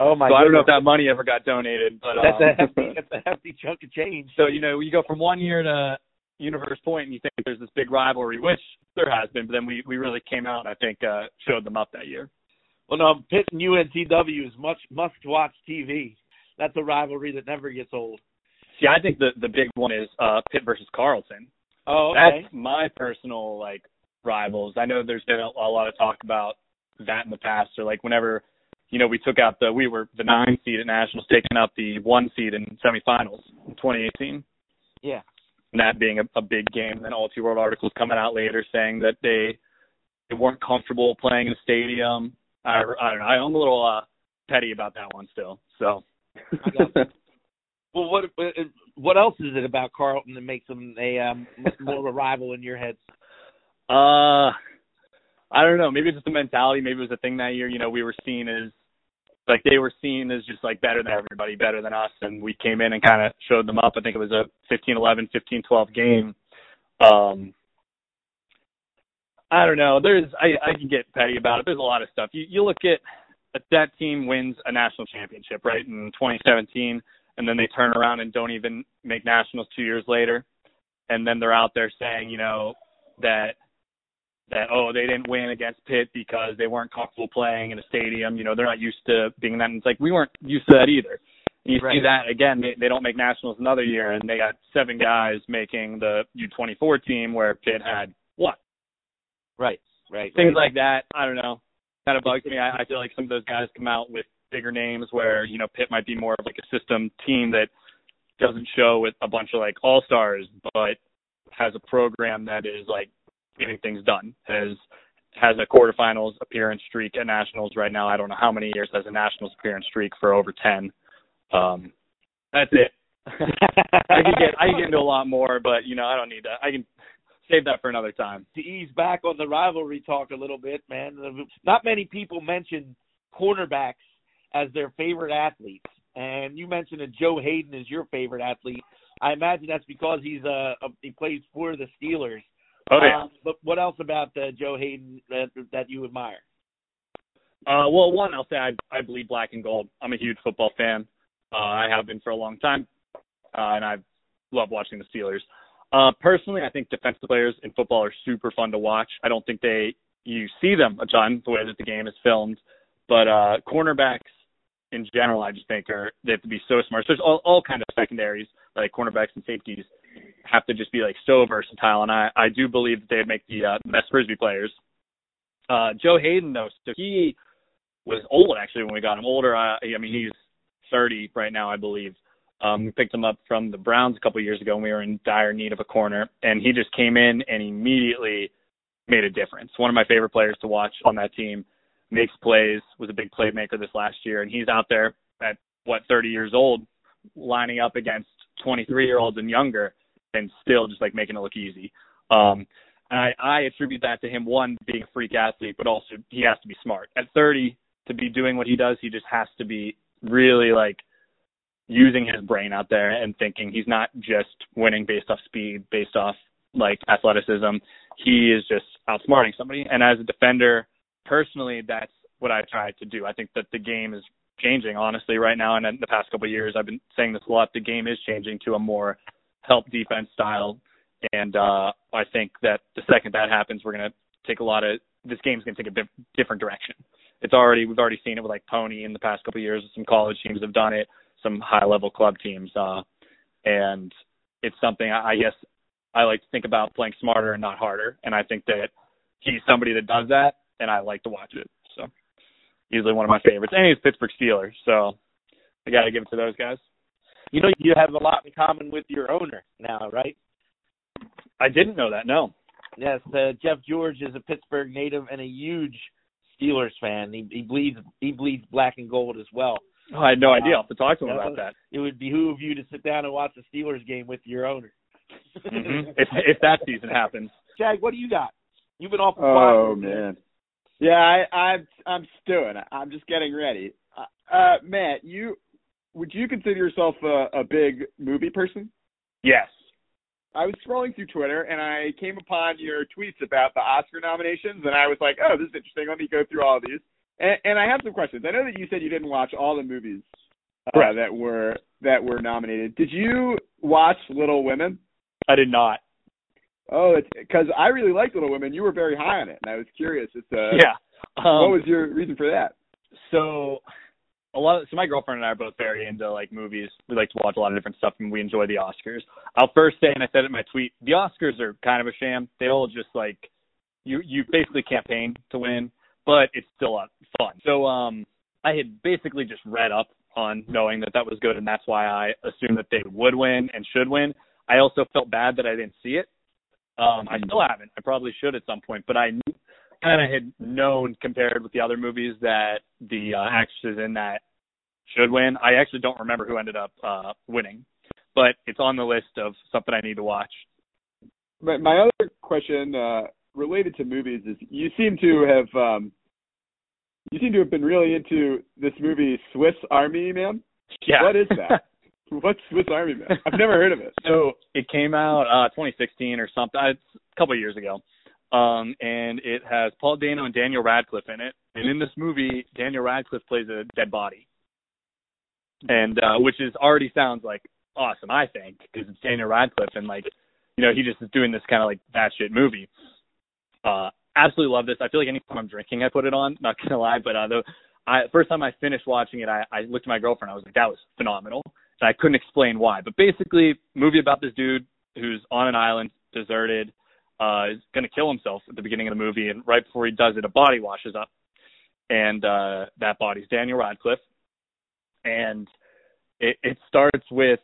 Speaker 1: oh my
Speaker 7: so I don't know if that money ever got donated, but
Speaker 1: That's a
Speaker 7: um,
Speaker 1: hefty, that's a hefty chunk of change.
Speaker 7: so you know you go from one year to Universe Point, and you think there's this big rivalry, which there has been, but then we we really came out. and I think uh, showed them up that year.
Speaker 1: Well, no, Pitt and UNCW is much must watch TV. That's a rivalry that never gets old.
Speaker 7: See, I think the the big one is uh, Pitt versus Carleton.
Speaker 1: Oh, okay.
Speaker 7: That's my personal like rivals. I know there's been a, a lot of talk about that in the past, or like whenever you know we took out the we were the nine seed at nationals, taking out the one seed in semifinals in 2018.
Speaker 1: Yeah.
Speaker 7: and that being a, a big game. Then Ultiworld articles coming out later saying that they they weren't comfortable playing in a stadium. I, I don't know. I'm a little uh, petty about that one still. So
Speaker 1: Well, what what else is it about Carleton that makes them a um, more of a rival in your heads?
Speaker 7: uh, I don't know. Maybe it's just the mentality. Maybe it was a thing that year. You know, we were seen as like they were seen as just like better than everybody, better than us, and we came in and kind of showed them up. I think it was a 15-11, 15-12 game. Um, I don't know. There's I I can get petty about it. There's a lot of stuff. You you look at that team wins a national championship right in 2017, and then they turn around and don't even make nationals two years later, and then they're out there saying you know that that oh they didn't win against Pitt because they weren't comfortable playing in a stadium. You know they're not used to being that. And it's like we weren't used to that either. And you see that again. They, they don't make nationals another year, and they got seven guys making the U24 team where Pitt had
Speaker 1: Right, right.
Speaker 7: things like that. I don't know. Kind of bugs me. I, I feel like some of those guys come out with bigger names where you know Pitt might be more of like a system team that doesn't show with a bunch of like all stars, but has a program that is like getting things done. Has has a quarterfinals appearance streak at nationals right now. I don't know how many years has a nationals appearance streak for over ten. Um, that's it. <laughs> I could get I could get into a lot more, but you know I don't need that. I can save that for another time.
Speaker 1: to ease back on the rivalry talk a little bit, man. Not many people mention cornerbacks as their favorite athletes, and you mentioned that Joe Haden is your favorite athlete. I imagine that's because he's uh a, he plays for the Steelers.
Speaker 7: Oh yeah.
Speaker 1: Um, but what else about uh, Joe Haden that that you admire?
Speaker 7: Uh, well, one, I'll say I, I bleed black and gold. I'm a huge football fan. Uh, I have been for a long time, uh, and I love watching the Steelers. Uh, personally, I think defensive players in football are super fun to watch. I don't think they you see them a ton the way that the game is filmed, but uh, cornerbacks in general, I just think are they have to be so smart. So there's all all kind of secondaries like cornerbacks and safeties have to just be like so versatile, and I I do believe that they'd make the uh, best frisbee players. Uh, Joe Haden though, so he was old actually when we got him. Older, uh, I mean he's 30 right now, I believe. Um, we picked him up from the Browns a couple years ago, and we were in dire need of a corner. And he just came in and immediately made a difference. One of my favorite players to watch on that team. Makes plays, was a big playmaker this last year, and he's out there at what 30 years old, lining up against 23 year olds and younger, and still just like making it look easy. Um, and I, I attribute that to him one being a freak athlete, but also he has to be smart. At 30, to be doing what he does, he just has to be really like using his brain out there and thinking he's not just winning based off speed, based off like athleticism. He is just outsmarting somebody. And as a defender, personally, that's what I try to do. I think that the game is changing, honestly, right now. And in the past couple of years, I've been saying this a lot. The game is changing to a more help defense style. And uh, I think that the second that happens, we're going to take a lot of this game's going to take a bit different direction. it's already we've already seen it with like Pony in the past couple of years. Some college teams have done it, some high level club teams, uh, and it's something I, I guess I like to think about playing smarter and not harder. And I think that he's somebody that does that, and I like to watch it. So usually one of my favorites, and he's Pittsburgh Steelers, so I got to give it to those guys.
Speaker 1: You know, you have a lot in common with your owner now, right?
Speaker 7: I didn't know that. No.
Speaker 1: Yes, uh, Jeff George is a Pittsburgh native and a huge Steelers fan. He, he bleeds he bleeds black and gold as well.
Speaker 7: Oh, I had no idea. I'll have to talk to him about that.
Speaker 1: It would behoove you to sit down and watch a Steelers game with your owner.
Speaker 7: mm-hmm. If if that season happens.
Speaker 1: Jag, what do you got? You've been off.
Speaker 2: Oh man. Yeah, I, I'm I'm stewing. I'm just getting ready. Uh, uh, Matt, you would you consider yourself a, a big movie person?
Speaker 7: Yes.
Speaker 2: I was scrolling through Twitter and I came upon your tweets about the Oscar nominations, and I was like, "Oh, this is interesting. Let me go through all of these." And, and I have some questions. I know that you said you didn't watch all the movies uh, right. that were that were nominated. Did you watch Little Women?
Speaker 7: I did not.
Speaker 2: Oh, it's because I really liked Little Women. You were very high on it, and I was curious as to
Speaker 7: yeah. Um,
Speaker 2: what was your reason for that?
Speaker 7: So, a lot. Of, so my girlfriend and I are both very into like movies. We like to watch a lot of different stuff, and we enjoy the Oscars. I'll first say, and I said it in my tweet, the Oscars are kind of a sham. They all just like you. You basically campaign to win, but it's still fun. So, um, I had basically just read up on knowing that that was good, and that's why I assumed that they would win and should win. I also felt bad that I didn't see it um, I still haven't. I probably should at some point, but I kind of had known compared with the other movies that the uh, actresses in that should win. I actually don't remember who ended up uh, winning, but it's on the list of something I need to watch.
Speaker 2: My, my other question uh, related to movies is you seem to have um, you seem to have been really into this movie Swiss Army Man.
Speaker 7: Yeah.
Speaker 2: What is that? <laughs> What's Swiss Army Man? I've never heard of it.
Speaker 7: So it came out uh 2016 or something. It's a couple of years ago. Um and it has Paul Dano and Daniel Radcliffe in it. And in this movie, Daniel Radcliffe plays a dead body. And uh which is already sounds like awesome, I think, because it's Daniel Radcliffe and like you know, he just is doing this kind of like batshit movie. Uh absolutely love this. I feel like anytime I'm drinking I put it on, not gonna lie, but uh the I first time I finished watching it I, I looked at my girlfriend, I was like, That was phenomenal and I couldn't explain why. But basically, movie about this dude who's on an island, deserted, uh, is to kill himself at the beginning of the movie, and right before he does it, a body washes up, and uh, that body's Daniel Radcliffe, and it, it starts with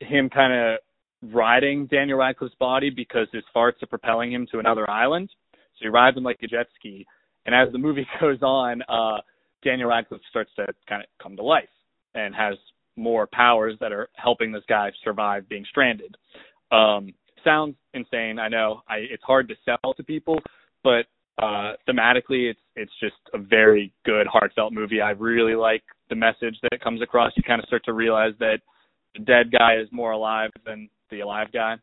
Speaker 7: him kind of riding Daniel Radcliffe's body because his farts are propelling him to another island. So he rides him like a jet ski, and as the movie <laughs> goes on, uh, Daniel Radcliffe starts to kind of come to life and has more powers that are helping this guy survive being stranded. Um, sounds insane, I know. I it's hard to sell to people, but uh thematically it's it's just a very good heartfelt movie. I really like the message that it comes across. You kind of start to realize that the dead guy is more alive than the alive guy.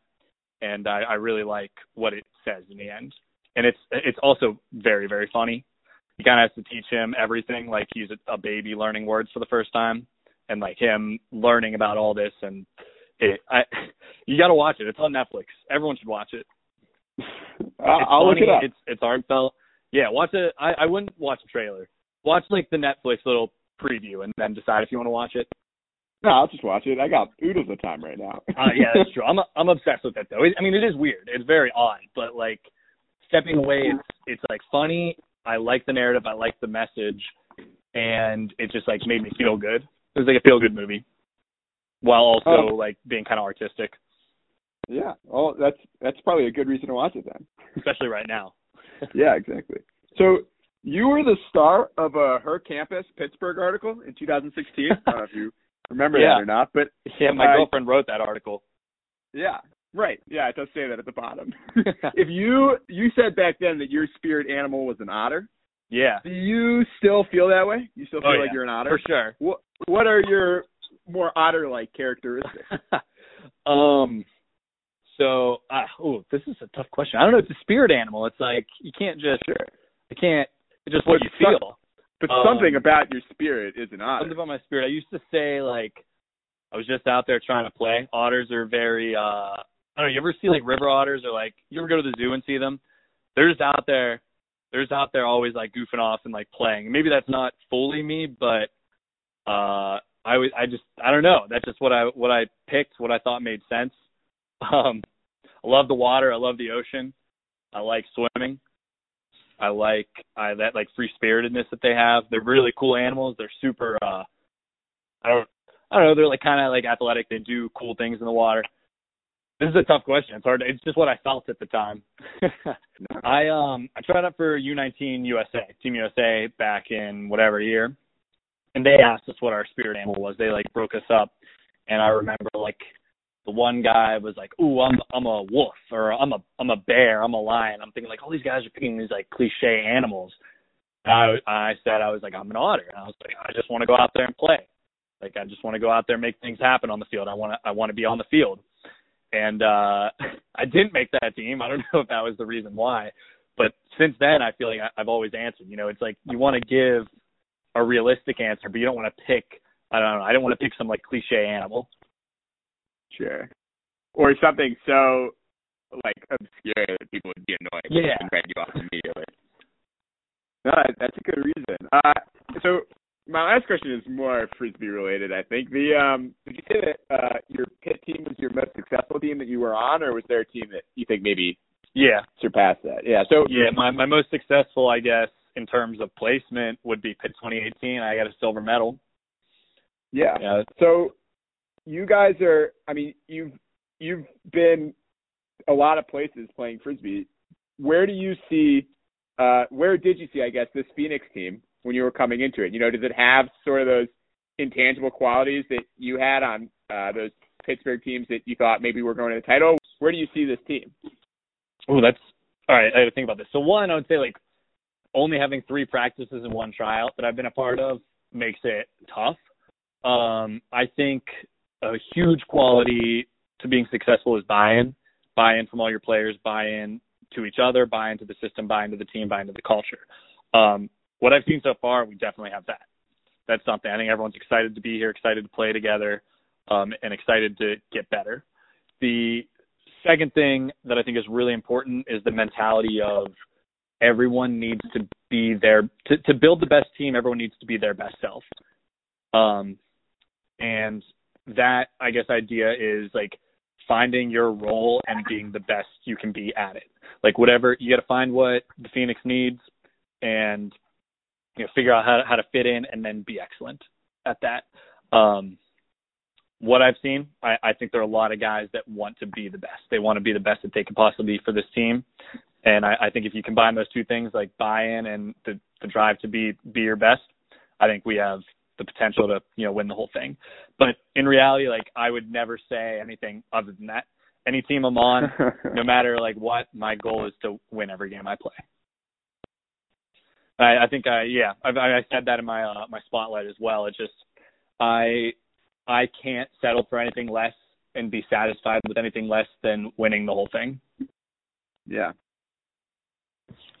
Speaker 7: And I, I really like what it says in the end. And it's it's also very, very funny. He kind of has to teach him everything, like he's a, a baby learning words for the first time and like him learning about all this and it, I <laughs> you got to watch it. It's on Netflix. Everyone should watch it.
Speaker 2: I'll, I'll look it up.
Speaker 7: It's it's heartfelt. Yeah, watch it. I I wouldn't watch a trailer. Watch like the Netflix little preview and then decide if you want to watch it.
Speaker 2: No, I'll just watch it. I got oodles of time right now.
Speaker 7: uh, yeah, that's <laughs> true. I'm I'm obsessed with it though. It, I mean, it is weird. It's very odd, but like stepping away, it's it's like funny. I like the narrative. I like the message, and it just like made me feel good. It was like a feel good movie, while also oh. like being kind of artistic.
Speaker 2: Yeah. Well, that's that's probably a good reason to watch it then. <laughs>
Speaker 7: Especially right now.
Speaker 2: yeah, exactly. So you were the star of a Her Campus Pittsburgh article in 2016. I don't know if you remember <laughs>
Speaker 7: yeah.
Speaker 2: that or not, but
Speaker 7: yeah, my uh, girlfriend wrote that article.
Speaker 2: Yeah. Right. Yeah, it does say that at the bottom. <laughs> <laughs> if you you said back then that your spirit animal was an otter.
Speaker 7: Yeah.
Speaker 2: Do you still feel that way? You still feel
Speaker 7: oh,
Speaker 2: like
Speaker 7: yeah.
Speaker 2: you're an otter?
Speaker 7: For sure.
Speaker 2: What What are your more otter-like characteristics? <laughs>
Speaker 7: um. So, uh, oh, this is a tough question. I don't know. It's a spirit animal. It's like you can't just.
Speaker 2: Sure.
Speaker 7: You can't. It's just what you feel.
Speaker 2: But
Speaker 7: um,
Speaker 2: something about your spirit is an otter.
Speaker 7: Something about my spirit. I used to say like, I was just out there trying to play. Otters are very. uh I don't know. You ever see like river otters or like you ever go to the zoo and see them? They're just out there there's out there always like goofing off and like playing. Maybe that's not fully me, but uh I I just I don't know. That's just what I what I picked, what I thought made sense. <laughs> Um I love the water, I love the ocean. I like swimming. I like I that like free spiritedness that they have. They're really cool animals. They're super uh I don't I don't know, they're like kinda like athletic, they do cool things in the water. This is a tough question. It's hard. It's just what I felt at the time. <laughs> I um I tried out for U19 USA, Team USA back in whatever year, and they asked us what our spirit animal was. They like broke us up, and I remember like the one guy was like, "Ooh, I'm I'm a wolf or I'm a I'm a bear, I'm a lion." I'm thinking like all these guys are picking these like cliche animals. And I I said I was like I'm an otter, and I was like I just want to go out there and play. Like I just want to go out there and make things happen on the field. I want to I want to be on the field and uh <laughs> I didn't make that team. I don't <laughs> know if that was the reason why, but since then I feel like I've always answered. You know, it's like you want to give a realistic answer, but you don't want to pick. I don't know. I don't want to pick some like cliche animal.
Speaker 2: Sure. Or something so like obscure that people would be annoyed
Speaker 7: Yeah.
Speaker 2: and write you off immediately. No, that's a good reason. Uh, so my last question is more frisbee related. I think the um, did you say that uh, your Pitt team was your most successful team that you were on, or was there a team that you think maybe
Speaker 7: Yeah.
Speaker 2: surpassed that? Yeah. So
Speaker 7: Yeah, my my most successful, I guess, in terms of placement would be Pitt 2018. I got a silver medal.
Speaker 2: yeah.
Speaker 7: Yeah.
Speaker 2: So you guys are I mean, you've you've been a lot of places playing frisbee. Where do you see uh where did you see, I guess, this Phoenix team when you were coming into it? You know, does it have sort of those intangible qualities that you had on uh those Pittsburgh teams that you thought maybe were going to the title? Where do you see this team?
Speaker 7: Oh, that's all right. I got to think about this. So one, I would say like only having three practices and one tryout that I've been a part of makes it tough. Um, I think a huge quality to being successful is buy-in, buy-in from all your players, buy-in to each other, buy-in to the system, buy-in to the team, buy-in to the culture. Um, what I've seen so far, we definitely have that. That's something. I think everyone's excited to be here, excited to play together, um, and excited to get better. The second thing that I think is really important is the mentality of everyone needs to be their to, to build the best team. Everyone needs to be their best self. Um, and that I guess idea is like finding your role and being the best you can be at it. Like whatever you got to find what the Phoenix needs and you know figure out how to, how to fit in and then be excellent at that. Um, what I've seen, I, I think there are a lot of guys that want to be the best. They want to be the best that they can possibly be for this team. And I, I think if you combine those two things, like buy-in and the, the drive to be be your best, I think we have the potential to you know win the whole thing. But in reality, like I would never say anything other than that. Any team I'm on, <laughs> no matter like what, my goal is to win every game I play. I, I think I yeah I, I said that in my uh, my spotlight as well. It's just I I can't settle for anything less and be satisfied with anything less than winning the whole thing.
Speaker 2: Yeah.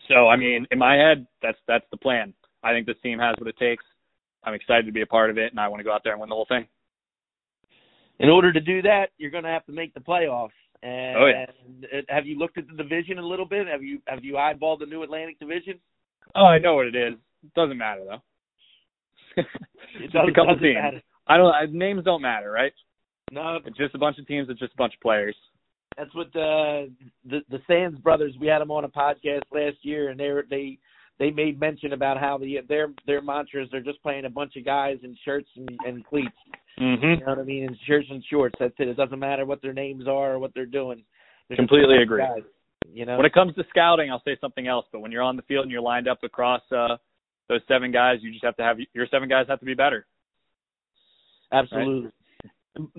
Speaker 7: So I mean, in my head, that's that's the plan. I think this team has what it takes. I'm excited to be a part of it, and I want to go out there and win the whole thing.
Speaker 1: In order to do that, you're going to have to make the playoffs. And
Speaker 7: Oh, yeah.
Speaker 1: have you looked at the division a little bit? Have you have you eyeballed the New Atlantic Division?
Speaker 7: Oh, I know what it is. Doesn't matter though. <laughs>
Speaker 1: It <laughs>
Speaker 7: Just a couple
Speaker 1: doesn't
Speaker 7: teams.
Speaker 1: matter.
Speaker 7: I don't. I, names don't matter, right?
Speaker 1: No,
Speaker 7: It's just a bunch of teams. It's just a bunch of players.
Speaker 1: that's what the the the Sands brothers. We had them on a podcast last year, and they were, they they made mention about how the their their mantras are just playing a bunch of guys in shirts and, and cleats.
Speaker 7: Mm-hmm.
Speaker 1: You know what I mean? In shirts and shorts. That's it. It doesn't matter what their names are or what they're doing. They're
Speaker 7: Completely
Speaker 1: a bunch of
Speaker 7: agree.
Speaker 1: guys, you know.
Speaker 7: When it comes to scouting, I'll say something else. But when you're on the field and you're lined up across uh, those seven guys, you just have to have your seven guys have to be better.
Speaker 1: Absolutely.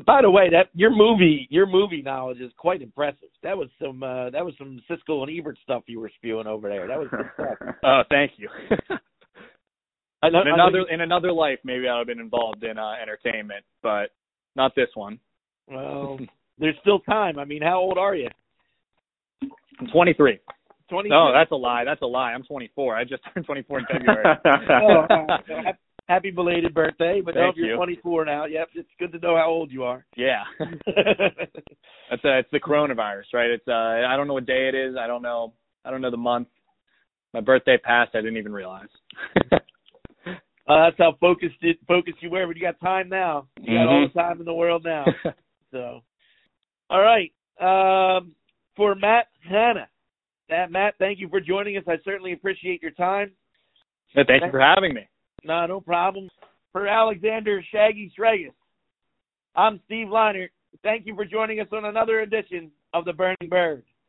Speaker 1: By the way, that your movie your movie knowledge is quite impressive. That was some uh, that was some Siskel and Ebert stuff you were spewing over there. That was. <laughs>
Speaker 7: Oh, thank you. <laughs>
Speaker 1: I know,
Speaker 7: in another in another life, maybe I would have been involved in uh, entertainment, but not this one.
Speaker 1: well, there's still time. I mean, how old are you?
Speaker 7: I'm 23.
Speaker 1: Twenty.
Speaker 7: No, that's a lie. That's a lie. I'm 24. I just turned 24 in <laughs> February.
Speaker 1: Oh, happy belated birthday. But no, you're 24 now, yep, it's good to know how old you are.
Speaker 7: yeah. <laughs> That's uh, it's the coronavirus, right? It's uh, I don't know what day it is. I don't know. I don't know the month. my birthday passed. I didn't even realize. <laughs>
Speaker 1: Uh, that's how focused it, focused you were, but you got time now. You got
Speaker 7: Mm-hmm.
Speaker 1: all the time in the world now. So, all right. Um, for Matt Hanna, that Matt, thank you for joining us. I certainly appreciate your time.
Speaker 7: Thank you for having me.
Speaker 1: No, no problem. For Alexander Shaggy Stragus, I'm Steve Liner. Thank you for joining us on another edition of the Burning Bird.